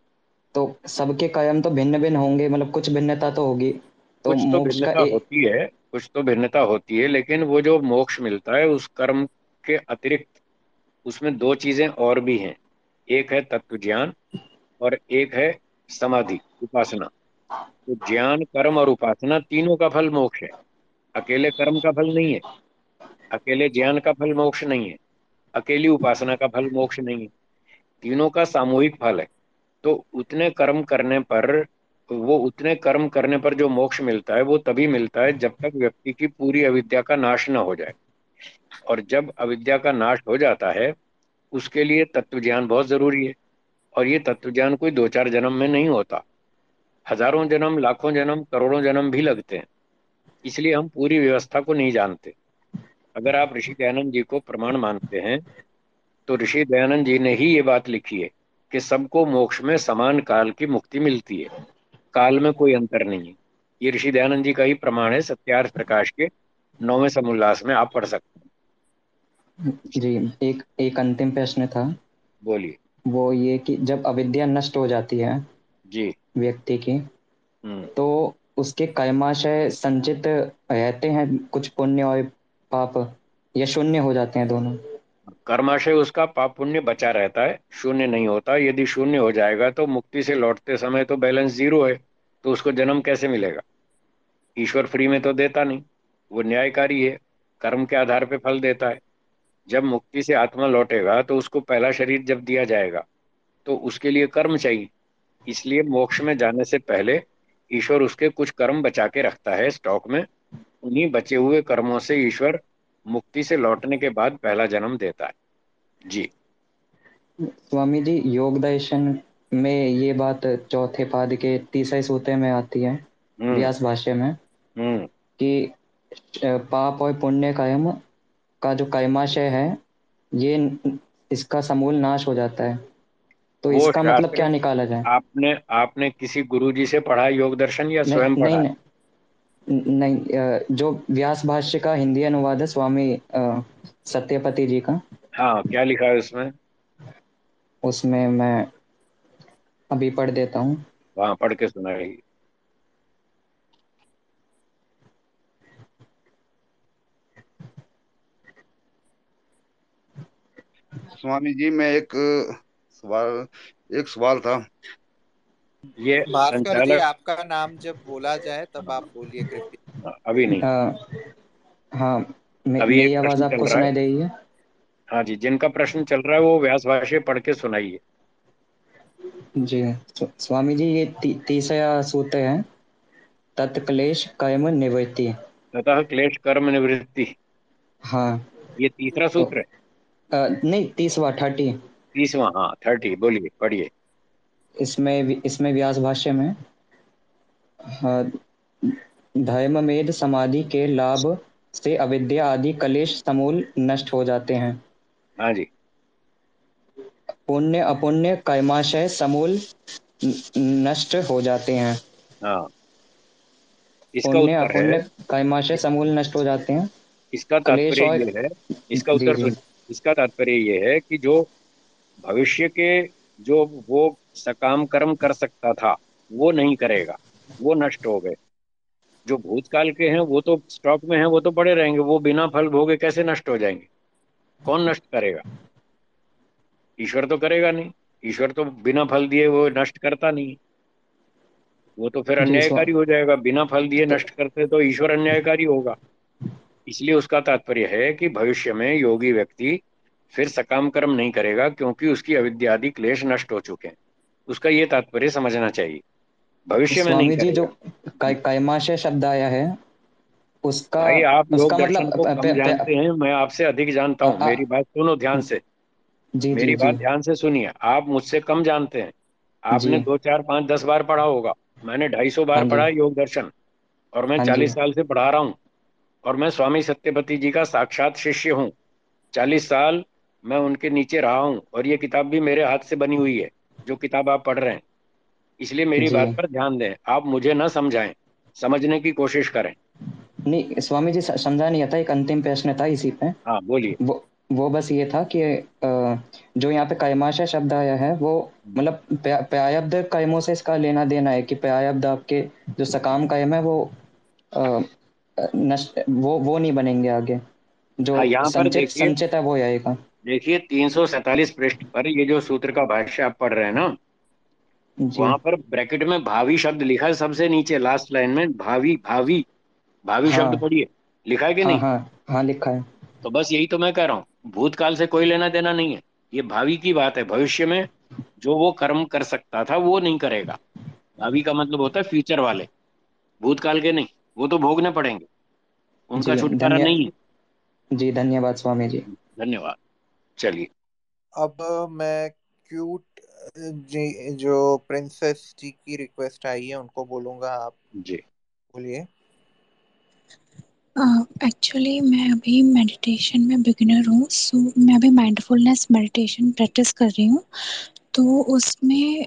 Speaker 10: तो सबके कायम तो भिन्न भिन्न होंगे मतलब कुछ भिन्नता तो होगी। तो
Speaker 2: कुछ तो भिन्नता
Speaker 10: ए,
Speaker 2: होती है कुछ तो भिन्नता होती है लेकिन वो जो मोक्ष मिलता है उस कर्म के अतिरिक्त उसमें दो चीज़ें और भी हैं। एक है तत्व ज्ञान और एक है समाधि उपासना। तो ज्ञान, कर्म और उपासना तीनों का फल मोक्ष है। अकेले कर्म का फल नहीं है। अकेले ज्ञान का फल मोक्ष नहीं है। अकेली उपासना का फल मोक्ष नहीं है। तीनों का सामूहिक फल है। तो उतने कर्म करने पर, वो उतने कर्म करने पर जो मोक्ष मिलता है, वो तभी मिलता है जब तक व्यक्ति की पूरी अविद्या का नाश न हो जाए। और जब अविद्या का नाश हो जाता है, उसके लिए तत्व ज्ञान बहुत ज़रूरी है। और ये तत्व ज्ञान कोई दो चार जन्म में नहीं होता। हज़ारों जन्म लाखों जन्म करोड़ों जन्म भी लगते हैं। इसलिए हम पूरी व्यवस्था को नहीं जानते। अगर आप ऋषि दयानंद जी को प्रमाण मानते हैं तो ऋषि दयानंद जी ने ही ये बात लिखी है कि सबको मोक्ष में समान काल की मुक्ति मिलती है। काल में कोई अंतर नहीं है। ये ऋषि दयानंद जी का ही प्रमाण है सत्यार्थ प्रकाश के नौवे समोल्लास में आप पढ़ सकते हैं।
Speaker 10: जी एक एक अंतिम प्रश्न था।
Speaker 2: बोलिए।
Speaker 10: वो ये कि जब अविद्या नष्ट हो जाती है
Speaker 2: जी।
Speaker 10: व्यक्ति की।
Speaker 2: हम्म।
Speaker 10: तो उसके कर्माशय संचित रहते हैं कुछ पुण्य और पाप या शून्य हो जाते हैं दोनों?
Speaker 2: कर्माशय उसका पाप पुण्य बचा रहता है शून्य नहीं होता। यदि शून्य हो जाएगा तो मुक्ति से लौटते समय तो बैलेंस ज़ीरो है तो उसको जन्म कैसे मिलेगा? ईश्वर फ्री में तो देता नहीं वो न्यायकारी है कर्म के आधार पे फल देता है। जब मुक्ति से आत्मा लौटेगा तो उसको पहला शरीर जब दिया जाएगा तो उसके लिए कर्म चाहिए। इसलिए मोक्ष में जाने से पहले ईश्वर उसके कुछ कर्म बचा के रखता है स्टॉक में। उन्हीं बचे हुए कर्मों से ईश्वर मुक्ति से लौटने के बाद पहला जन्म देता है। जी।
Speaker 10: स्वामी जी योग दर्शन में ये बात चौथे पाद के तीसरे सूत्र में आती है
Speaker 2: हम्म।
Speaker 10: व्यास भाष्य में।
Speaker 2: हम्म।
Speaker 10: कि पाप और पुण्य कायम का जो कर्माशय है ये इसका समूल नाश हो जाता है। तो
Speaker 2: वो
Speaker 10: इसका मतलब क्या निकाला जाए?
Speaker 2: आपने आपने किसी गुरुजी से पढ़ा योग दर्शन या
Speaker 10: नहीं
Speaker 2: स्वयं
Speaker 10: नहीं
Speaker 2: पढ़ा है?
Speaker 10: नहीं नहीं जो व्यास भाष्य का हिंदी अनुवाद है स्वामी सत्यपति जी का।
Speaker 2: हाँ क्या लिखा है उसमें?
Speaker 10: उसमें मैं अभी पढ़ देता हूँ।
Speaker 2: वहाँ पढ़ के सुनाइए।
Speaker 4: स्वामी जी मैं एक सवाल एक सवाल था।
Speaker 2: ये
Speaker 1: जी
Speaker 2: संचालक
Speaker 1: आपका नाम जब बोला जाए तब आप बोलिए कृपया।
Speaker 2: अभी नहीं।
Speaker 10: अ, हाँ मे-
Speaker 2: अभी
Speaker 10: मेरी आवाज़ आपको
Speaker 2: है।
Speaker 10: सुनाई दे रही है?
Speaker 2: हाँ जी जिनका प्रश्न चल रहा है वो व्यास भाष्य पढ़ के सुनाइए।
Speaker 10: जी स्वामी जी ये ती, तीसरा सूत्र है। तत्क्लेश कर्म निवृत्ति।
Speaker 2: ततः क्लेश कर्म निवृत्ति।
Speaker 10: हाँ।
Speaker 2: ये तीसरा
Speaker 10: तो
Speaker 2: सूत्र है।
Speaker 10: अ, नहीं तीसवा थर्टी।
Speaker 2: तीसवा हाँ थर्टी बोलिए पढ़िए।
Speaker 10: इसमें इसमें व्यास भाष्य में धर्म मेद समाधि के लाभ से अविद्या आदि कलेश समूल नष्ट हो जाते हैं।
Speaker 2: हाँ जी।
Speaker 10: पुण्य अपुण्य कर्माशय समूल नष्ट हो जाते हैं।
Speaker 2: हाँ।
Speaker 10: पुण्य अपुण्य कर्माशय समूल नष्ट हो जाते हैं।
Speaker 2: इसका तात्पर्य ये है इसका उत्तर इसका तात्पर्य ये है कि जो भविष्य के जो वो सकाम कर्म कर सकता था वो नहीं करेगा। वो नष्ट हो गए। जो भूतकाल के हैं वो तो स्टॉक में हैं वो तो पड़े रहेंगे। वो बिना फल भोगे कैसे नष्ट हो जाएँगे? कौन नष्ट करेगा? ईश्वर तो करेगा नहीं। ईश्वर तो बिना फल दिए वो नष्ट करता नहीं। वो तो फिर अन्यायकारी हो जाएगा। बिना फल दिए
Speaker 10: तो-
Speaker 2: नष्ट करते तो ईश्वर अन्यायकारी होगा। इसलिए उसका तात्पर्य है कि भविष्य में योगी व्यक्ति फिर सकाम कर्म नहीं करेगा क्योंकि उसकी अविद्यादि क्लेश नष्ट हो चुके हैं। उसका ये तात्पर्य समझना चाहिए। भविष्य में नहीं
Speaker 10: जी जो कैमाशय शब्द आया है उसका
Speaker 2: भाई आप
Speaker 10: उसका मतलब
Speaker 2: को
Speaker 10: प- प- प-
Speaker 2: जानते हैं मैं आपसे अधिक जानता हूँ। मेरी बात सुनो ध्यान से।
Speaker 10: जी
Speaker 2: मेरी
Speaker 10: जी
Speaker 2: बात
Speaker 10: जी।
Speaker 2: ध्यान से सुनिए। आप मुझसे कम जानते हैं। आपने दो चार पाँच दस बार पढ़ा होगा। मैंने ढाई सौ
Speaker 10: हाँ
Speaker 2: बार पढ़ा योग दर्शन। और मैं
Speaker 10: हाँ
Speaker 2: चालीस साल से पढ़ा रहा हूँ। और मैं स्वामी सत्यपति जी का साक्षात शिष्य हूँ। चालीस साल मैं उनके नीचे रहा हूँ और ये किताब भी मेरे हाथ से बनी हुई है जो किताब आप पढ़ रहे हैं। इसलिए मेरी बात पर ध्यान दें। आप मुझे न समझाएँ समझने की कोशिश करें।
Speaker 10: नहीं स्वामी जी समझा नहीं आता एक अंतिम प्रश्न था इसी पे।
Speaker 2: हाँ बोलिए।
Speaker 10: वो वो बस ये था कि जो यहाँ पे कैमाशय शब्द आया है वो मतलब प्यायब्द कायमों से इसका लेना देना है कि प्यायब्द आपके जो सकाम कायम है वो नष्ट वो वो नहीं बनेंगे आगे। जो
Speaker 2: हाँ यहाँ पर
Speaker 10: संचित है वो आएगा
Speaker 2: देखिए तीन सौ सैतालीस पृष्ठ पर ये जो सूत्र का भाष्य आप पढ़ रहे हैं ना वहाँ पर ब्रैकेट में भावी शब्द लिखा है सबसे नीचे लास्ट लाइन में भावी भावी भावी
Speaker 10: हाँ।
Speaker 2: शब्द पढ़िए। लिखा है कि
Speaker 10: हाँ
Speaker 2: नहीं?
Speaker 10: हाँ हाँ लिखा है।
Speaker 2: तो बस यही तो मैं कह रहा हूँ भूतकाल से कोई लेना देना नहीं है। ये भावी की बात है भविष्य में जो वो कर्म कर सकता था वो नहीं करेगा। भावी का मतलब होता है फ्यूचर वाले। भूतकाल के नहीं वो तो भोगने पड़ेंगे। उनका छुटकारा नहीं है।
Speaker 10: जी धन्यवाद स्वामी जी।
Speaker 2: धन्यवाद। चलिए।
Speaker 1: अब मैं क्यूट जी जो प्रिंसेस जी की रिक्वेस्ट आई है उनको बोलूँगा आप।
Speaker 2: जी।
Speaker 1: बोलिए।
Speaker 3: एक्चुअली uh, मैं अभी मेडिटेशन में बिगिनर हूँ सो so मैं अभी माइंडफुलनेस मेडिटेशन प्रैक्टिस कर रही हूँ। तो उसमें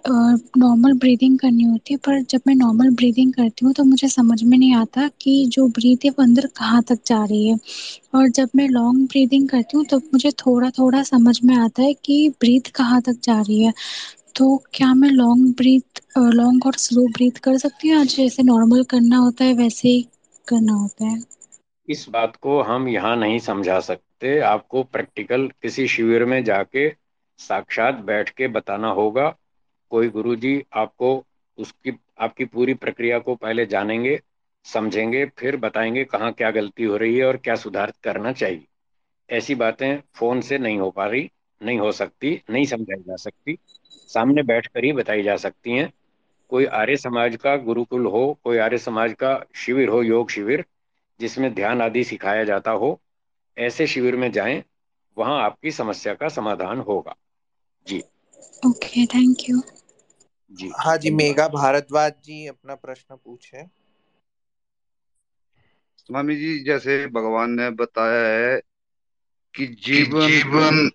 Speaker 3: नॉर्मल ब्रीदिंग करनी होती है, पर जब मैं नॉर्मल ब्रीदिंग करती हूँ तो मुझे समझ में नहीं आता कि जो ब्रीथ है वो अंदर कहाँ तक जा रही है। और जब मैं लॉन्ग ब्रीदिंग करती हूँ तब मुझे थोड़ा थोड़ा समझ में आता है कि ब्रीथ कहाँ तक जा रही है। तो क्या मैं लॉन्ग ब्रीथ लॉन्ग और स्लो ब्रीथ कर सकती हूँ जैसे नॉर्मल करना होता है वैसे ही करना होता है?
Speaker 2: इस बात को हम यहाँ नहीं समझा सकते। आपको प्रैक्टिकल किसी शिविर में जाके साक्षात बैठ के बताना होगा। कोई गुरुजी आपको उसकी, आपकी पूरी प्रक्रिया को पहले जानेंगे, समझेंगे, फिर बताएँगे कहाँ क्या गलती हो रही है और क्या सुधार करना चाहिए। ऐसी बातें फ़ोन से नहीं हो पा रही, नहीं हो सकती, नहीं समझाई जा सकती। सामने बैठ कर ही बताई जा सकती हैं। कोई आर्य समाज का गुरुकुल हो, कोई आर्य समाज का शिविर हो, योग शिविर, जिसमें ध्यान आदि सिखाया जाता हो, ऐसे शिविर में जाएँ वहाँ आपकी समस्या का समाधान होगा। जी।
Speaker 3: ओके थैंक यू
Speaker 2: जी
Speaker 1: हाँ जी मेघा भारद्वाज जी अपना प्रश्न पूछे।
Speaker 4: स्वामी जी जैसे भगवान ने बताया है कि जीवन जीवन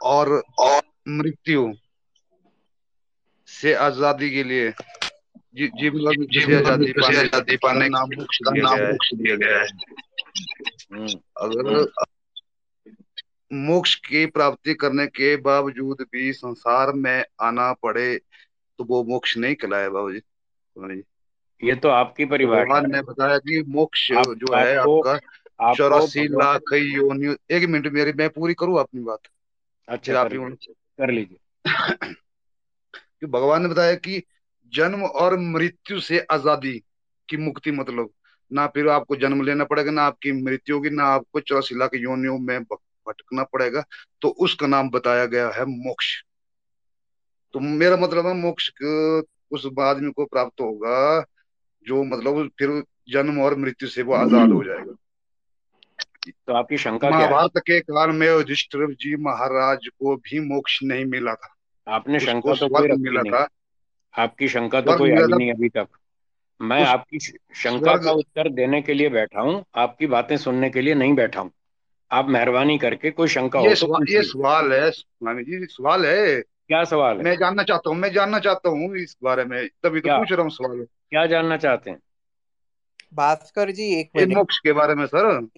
Speaker 4: और और मृत्यु से आज़ादी के लिए जी, जीवन और मृत्यु से आज़ादी पाने पाने का नाम मोक्ष दिया गया है।
Speaker 2: दिया गया है। हम्म,
Speaker 4: अगर मोक्ष की प्राप्ति करने के बावजूद भी संसार में आना पड़े तो वो मोक्ष नहीं कहलाए बाबू जी।
Speaker 2: ये तो आपकी परिभाषा
Speaker 4: भगवान ने बताया कि मोक्ष
Speaker 2: आप,
Speaker 4: जो है
Speaker 2: आपको
Speaker 4: आपको चौरासी लाख योनियों एक मिनट मेरी मैं पूरी करूँ अपनी बात?
Speaker 2: अच्छा
Speaker 4: आप
Speaker 2: कर लीजिए। [coughs]
Speaker 4: कि भगवान ने बताया कि जन्म और मृत्यु से आज़ादी की मुक्ति मतलब। ना फिर आपको जन्म लेना पड़ेगा ना आपकी मृत्यु होगी ना आपको चौरासी लाख योनियों में भटकना पड़ेगा तो उसका नाम बताया गया है मोक्ष। तो मेरा मतलब है मोक्ष उस आदमी को प्राप्त होगा जो मतलब फिर जन्म और मृत्यु से वो आज़ाद हो जाएगा।
Speaker 2: तो आपकी शंका क्या
Speaker 4: महाभारत के काल में युधिष्ठिर जी महाराज को भी मोक्ष नहीं मिला था।
Speaker 2: आपने शंका तो कोई रखी
Speaker 4: मिला
Speaker 2: नहीं।
Speaker 4: था।
Speaker 2: आपकी शंका तो कोई आई नहीं अभी तक। मैं आपकी शंका का उत्तर देने के लिए बैठा हूँ आपकी बातें सुनने के लिए नहीं बैठा हूँ। आप मेहरबानी करके कोई शंका
Speaker 4: ये
Speaker 2: हो तो
Speaker 4: सवाल ये सवाल है स्वामी जी सवाल है।
Speaker 2: क्या सवाल है?
Speaker 4: मैं जानना चाहता हूँ मैं जानना चाहता हूँ इस बारे में। तभी तो
Speaker 2: क्या?
Speaker 4: पूछ रहा हूँ सवाल।
Speaker 2: क्या जानना चाहते हैं?
Speaker 1: भास्कर जी एक मिनट।
Speaker 4: मोक्ष के बारे में सर।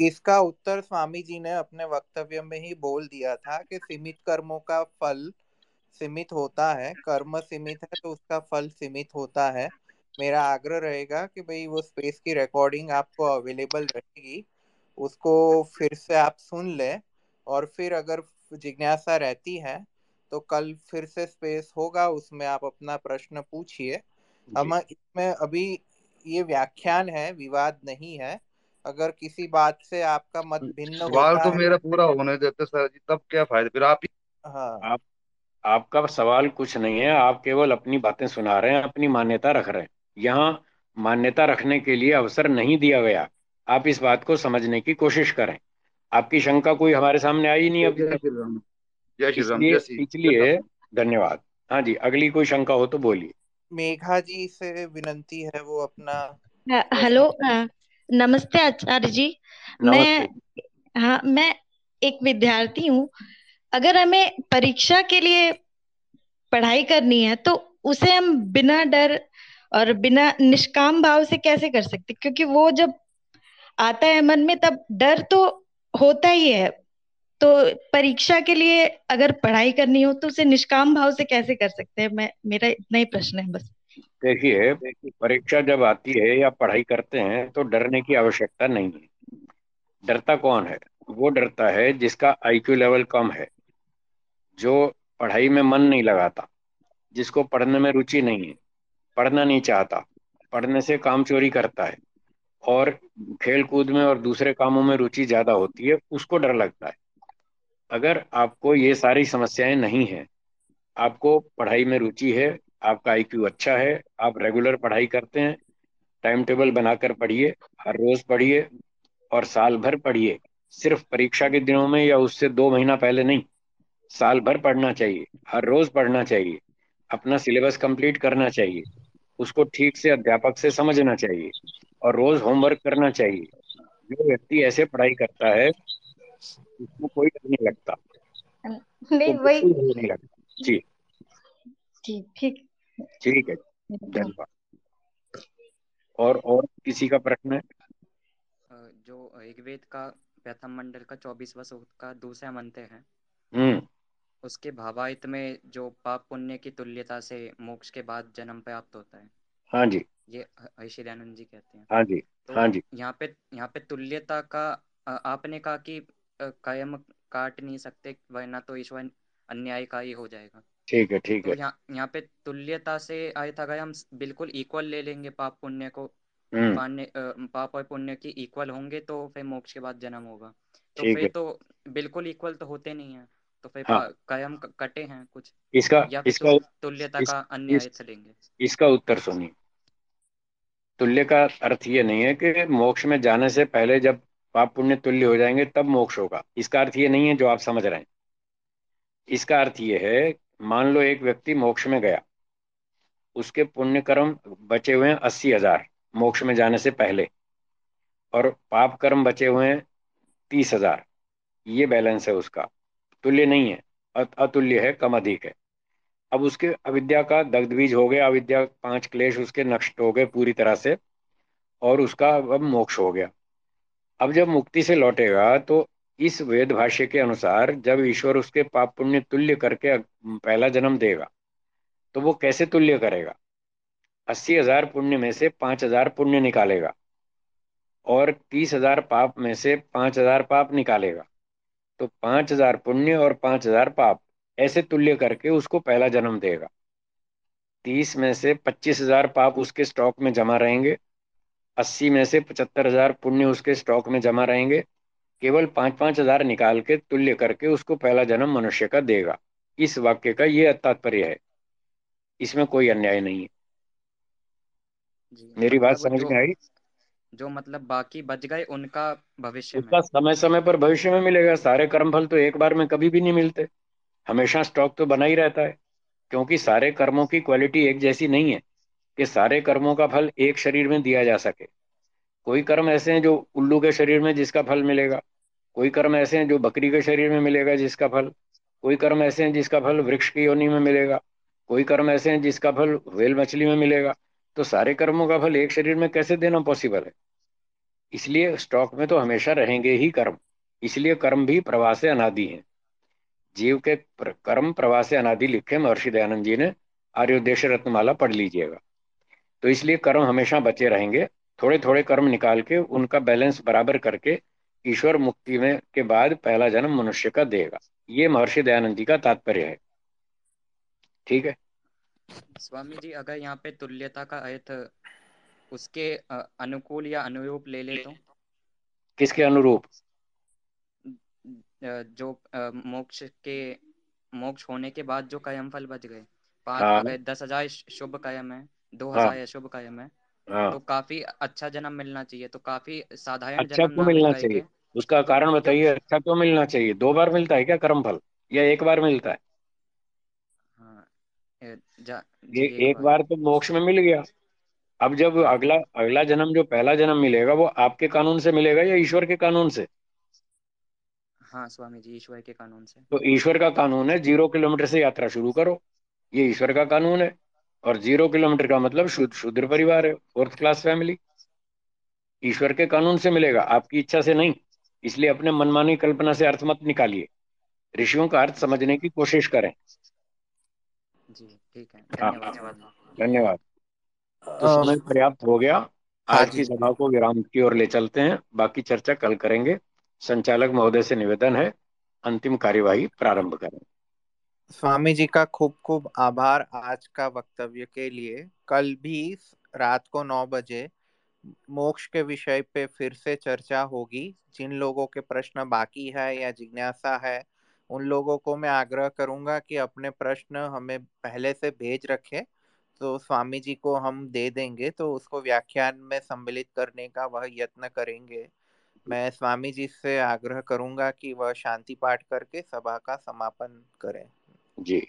Speaker 1: इसका उत्तर स्वामी जी ने अपने वक्तव्य में ही बोल दिया था कि सीमित कर्मों का फल सीमित होता है। कर्म सीमित है तो उसका फल सीमित होता है। मेरा आग्रह रहेगा कि भाई वो स्पेस की रिकॉर्डिंग आपको अवेलेबल रहेगी। उसको फिर से आप सुन ले और फिर अगर जिज्ञासा रहती है तो कल फिर से स्पेस होगा उसमें आप अपना प्रश्न पूछिए। हम इसमें अभी ये व्याख्यान है विवाद नहीं है। अगर किसी बात से आपका मत भिन्न
Speaker 4: सवाल तो मेरा पूरा होने देते सर जी तब क्या फ़ायदा? फिर आप ही
Speaker 1: हाँ।
Speaker 2: आप आपका सवाल कुछ नहीं है आप केवल अपनी बातें सुना रहे हैं अपनी मान्यता रख रहे हैं। यहाँ मान्यता रखने के लिए अवसर नहीं दिया गया। आप इस बात को समझने की कोशिश करें। आपकी शंका कोई हमारे सामने आई नहीं अभी
Speaker 4: जय
Speaker 2: तक
Speaker 4: श्री राम। जय श्री राम
Speaker 2: इसलिए
Speaker 4: जय श्री
Speaker 2: इसलिए धन्यवाद। हाँ जी अगली कोई शंका हो तो बोलिए।
Speaker 1: मेघा जी से विनंती है वो अपना
Speaker 11: हेलो नमस्ते आचार्य जी।
Speaker 2: नमस्ते।
Speaker 11: मैं हाँ मैं एक विद्यार्थी हूँ। अगर हमें परीक्षा के लिए पढ़ाई करनी है तो उसे हम बिना डर और बिना निष्काम भाव से कैसे कर सकते क्योंकि वो जब आता है मन में, तब डर तो होता ही है। तो परीक्षा के लिए अगर पढ़ाई करनी हो तो उसे निष्काम भाव से कैसे कर सकते हैं? मैं, मेरा इतना ही प्रश्न है बस।
Speaker 2: देखिए, परीक्षा जब आती है या पढ़ाई करते हैं तो डरने की आवश्यकता नहीं है। डरता कौन है? वो डरता है जिसका आईक्यू लेवल कम है, जो पढ़ाई में मन नहीं लगाता, जिसको पढ़ने में रुचि नहीं है, पढ़ना नहीं चाहता, पढ़ने से काम चोरी करता है। और खेल कूद में और दूसरे कामों में रुचि ज़्यादा होती है, उसको डर लगता है। अगर आपको ये सारी समस्याएँ नहीं है, आपको पढ़ाई में रुचि है, आपका आईक्यू अच्छा है, आप रेगुलर पढ़ाई करते हैं टाइम टेबल बनाकर पढ़िए, हर रोज पढ़िए और साल भर पढ़िए, सिर्फ़ परीक्षा के दिनों में या उससे दो महीना पहले नहीं, साल भर पढ़ना चाहिए, हर रोज पढ़ना चाहिए, अपना सिलेबस कंप्लीट करना चाहिए, उसको ठीक से अध्यापक से समझना चाहिए। और रोज होमवर्क करना चाहिए। जो व्यक्ति ऐसे पढ़ाई करता है उसको कोई डर नहीं लगता।
Speaker 11: नहीं
Speaker 2: तो
Speaker 11: वही
Speaker 2: नहीं लगता। जी।
Speaker 11: ठीक ठीक।
Speaker 2: ठीक है। धन्यवाद। और और किसी का प्रश्न है?
Speaker 10: जो ऋग्वेद का प्रथम मंडल का चौबीसवा सूक्त का दूसरा मंत्र है।
Speaker 2: हम्म।
Speaker 10: उसके भावार्थ में जो पाप पुण्य की तुल्यता से मोक्ष के बाद जन्म प्राप्त होता है।
Speaker 2: हाँ जी।
Speaker 10: ये ऋषि दयानंद जी कहते हैं।
Speaker 2: हाँ जी
Speaker 10: तो
Speaker 2: हाँ जी।
Speaker 10: यहाँ पे यहाँ पे तुल्यता का आपने कहा कि कायम काट नहीं सकते वरना तो ईश्वर अन्याय का ही हो जाएगा।
Speaker 2: ठीक है ठीक
Speaker 10: तो
Speaker 2: है।
Speaker 10: यहाँ यहाँ पे तुल्यता से अर्थ अगर हम बिल्कुल इक्वल ले लेंगे पाप पुण्य को
Speaker 2: हम्म।
Speaker 10: अ, पाप और पुण्य की इक्वल होंगे तो फिर मोक्ष के बाद जन्म होगा। तो फिर तो बिल्कुल इक्वल तो होते नहीं है तो फिर
Speaker 2: हाँ।
Speaker 10: कायम कटे हैं कुछ।
Speaker 2: इसका इसका
Speaker 10: तुल्यता
Speaker 2: इस,
Speaker 10: का अन्य
Speaker 2: इस,
Speaker 10: अर्थ लेंगे।
Speaker 2: इसका उत्तर सुनिए। तुल्य का अर्थ ये नहीं है कि मोक्ष में जाने से पहले जब पाप पुण्य तुल्य हो जाएँगे, तब मोक्ष होगा। इसका अर्थ ये नहीं है जो आप समझ रहे हैं। इसका अर्थ ये है, मान लो एक व्यक्ति मोक्ष में गया, उसके पुण्य कर्म बचे हुए हैं अस्सी हज़ार मोक्ष में जाने से पहले, और पाप कर्म बचे हुए हैं तीस हज़ार। ये बैलेंस है उसका। तुल्य नहीं है अतुल्य है, कम अधिक है। अब उसके अविद्या का दग्ध बीज हो गया, अविद्या पाँच क्लेश उसके नष्ट हो गए पूरी तरह से, और उसका अब मोक्ष हो गया। अब जब मुक्ति से लौटेगा तो इस वेद भाष्य के अनुसार जब ईश्वर उसके पाप पुण्य तुल्य करके पहला जन्म देगा तो वो कैसे तुल्य करेगा? अस्सी हज़ार पुण्य में से पाँच हज़ार पुण्य निकालेगा, और तीस हज़ार पाप में से पाँच हज़ार पाप निकालेगा। तो पाँच हज़ार पुण्य और पाँच हज़ार पाप ऐसे तुल्य करके उसको पहला जन्म देगा। तीस में से पच्चीस हज़ार पाप उसके स्टॉक में जमा रहेंगे। अस्सी में से पचहत्तर हज़ार पुण्य उसके स्टॉक में जमा रहेंगे। केवल पाँच पाँच हज़ार निकाल के तुल्य करके उसको पहला जन्म मनुष्य का देगा। इस वाक्य का ये तात्पर्य है। इसमें कोई अन्याय नहीं है।
Speaker 10: जी
Speaker 2: मेरी बात
Speaker 10: मतलब
Speaker 2: समझ में आई
Speaker 10: जो मतलब बाकी बच गए उनका भविष्य
Speaker 2: उसका समय समय पर भविष्य में मिलेगा। सारे कर्म फल तो एक बार में कभी भी नहीं मिलते। हमेशा स्टॉक तो बना ही रहता है, क्योंकि सारे कर्मों की क्वालिटी एक जैसी नहीं है कि सारे कर्मों का फल एक शरीर में दिया जा सके। कोई कर्म ऐसे हैं जो उल्लू के शरीर में जिसका फल मिलेगा, कोई कर्म ऐसे हैं जो बकरी के शरीर में मिलेगा जिसका फल, कोई कर्म ऐसे हैं जिसका फल वृक्ष की योनि में मिलेगा, कोई कर्म ऐसे हैं जिसका फल व्हेल मछली में मिलेगा। तो सारे कर्मों का फल एक शरीर में कैसे देना पॉसिबल है? इसलिए स्टॉक में तो हमेशा रहेंगे ही कर्म, इसलिए कर्म भी प्रवाह से अनादि हैं। जीव के कर्म प्रवाह से अनादि लिखे महर्षि दयानंद जी ने आर्योदेश रत्नमाला पढ़ लीजिएगा। तो इसलिए कर्म हमेशा बचे रहेंगे। थोड़े थोड़े कर्म निकाल के उनका बैलेंस बराबर करके ईश्वर मुक्ति में के बाद पहला जन्म मनुष्य का देगा। ये महर्षि दयानंद जी का तात्पर्य है। ठीक है?
Speaker 10: स्वामी जी अगर यहाँ पे तुल्यता का अर्थ उसके अनुकूल या अनुरूप ले ले तो?
Speaker 2: किसके अनुरूप?
Speaker 10: जो मोक्ष के मोक्ष होने के बाद जो कायम फल बच गए। पाँच
Speaker 2: हाँ।
Speaker 10: अगर दस हज़ार शुभ कायम है दो
Speaker 2: हाँ।
Speaker 10: हज़ार अशुभ कायम है।
Speaker 2: हाँ।
Speaker 10: तो काफ़ी अच्छा जन्म मिलना चाहिए तो काफ़ी साधारण
Speaker 2: अच्छा
Speaker 10: जन्म
Speaker 2: क्यों मिलना चाहिए। उसका कारण बताइए अच्छा क्यों मिलना चाहिए। दो बार मिलता है क्या कर्म फल? या एक बार मिलता है?
Speaker 10: हाँ जा, एक
Speaker 2: एक
Speaker 10: बार
Speaker 2: तो मोक्ष में मिल गया। अब जब
Speaker 10: हाँ
Speaker 2: अगला अगला जन्म जो पहला जन्म मिलेगा वो आपके कानून से मिलेगा या ईश्वर के कानून से?
Speaker 10: हाँ स्वामी जी ईश्वर के कानून से।
Speaker 2: तो ईश्वर का कानून है ज़ीरो किलोमीटर से यात्रा शुरू करो। ये ईश्वर का कानून है और ज़ीरो किलोमीटर का मतलब शुद्ध शुद्र परिवार है फोर्थ क्लास फैमिली। ईश्वर के कानून से मिलेगा आपकी इच्छा से नहीं। इसलिए अपने मनमानी कल्पना से अर्थ मत निकालिए। ऋषियों का अर्थ समझने की कोशिश करें।
Speaker 10: जी ठीक है।
Speaker 2: हाँ
Speaker 10: धन्यवाद।
Speaker 2: धन्यवाद। तो समय पर्याप्त हो गया।
Speaker 1: हाँ
Speaker 2: आज की सभा को विराम की ओर ले चलते हैं। बाकी चर्चा कल करेंगे। संचालक महोदय से निवेदन है, अंतिम कार्यवाही प्रारंभ करें।
Speaker 1: स्वामी जी का खूब खूब आभार आज का वक्तव्य के लिए। कल भी रात को नौ बजे मोक्ष के विषय पे फिर से चर्चा होगी। जिन लोगों के प्रश्न बाकी है या जिज्ञासा है, उन लोगों को मैं आग्रह करूँगा कि अपने प्रश्न हमें पहले से भेज रखें तो स्वामी जी को हम दे देंगे तो उसको व्याख्यान में सम्मिलित करने का वह यत्न करेंगे। मैं स्वामी जी से आग्रह करूँगा कि वह शांति पाठ करके सभा का समापन करें।
Speaker 2: जी।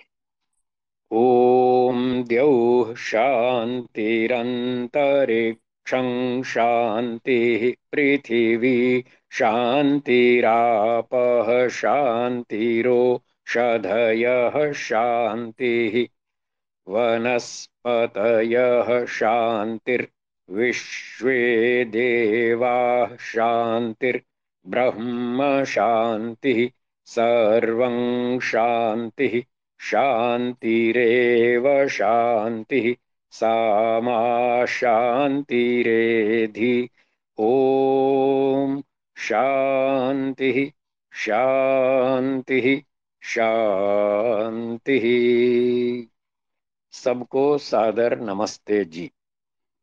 Speaker 2: ॐ द्यौः शान्तिरन्तरिक्षं शान्तिः पृथिवी शान्तिरापः शान्तिरोषधयः शान्तिः वनस्पतयः शान्तिर्विश्वे देवाः शान्तिः, सर्वं शान्तिः, शान्तिरेव शान्तिः सा मा शान्तिरेधि। ॐ शान्तिः शान्तिः शान्तिः। सबको सादर नमस्ते जी।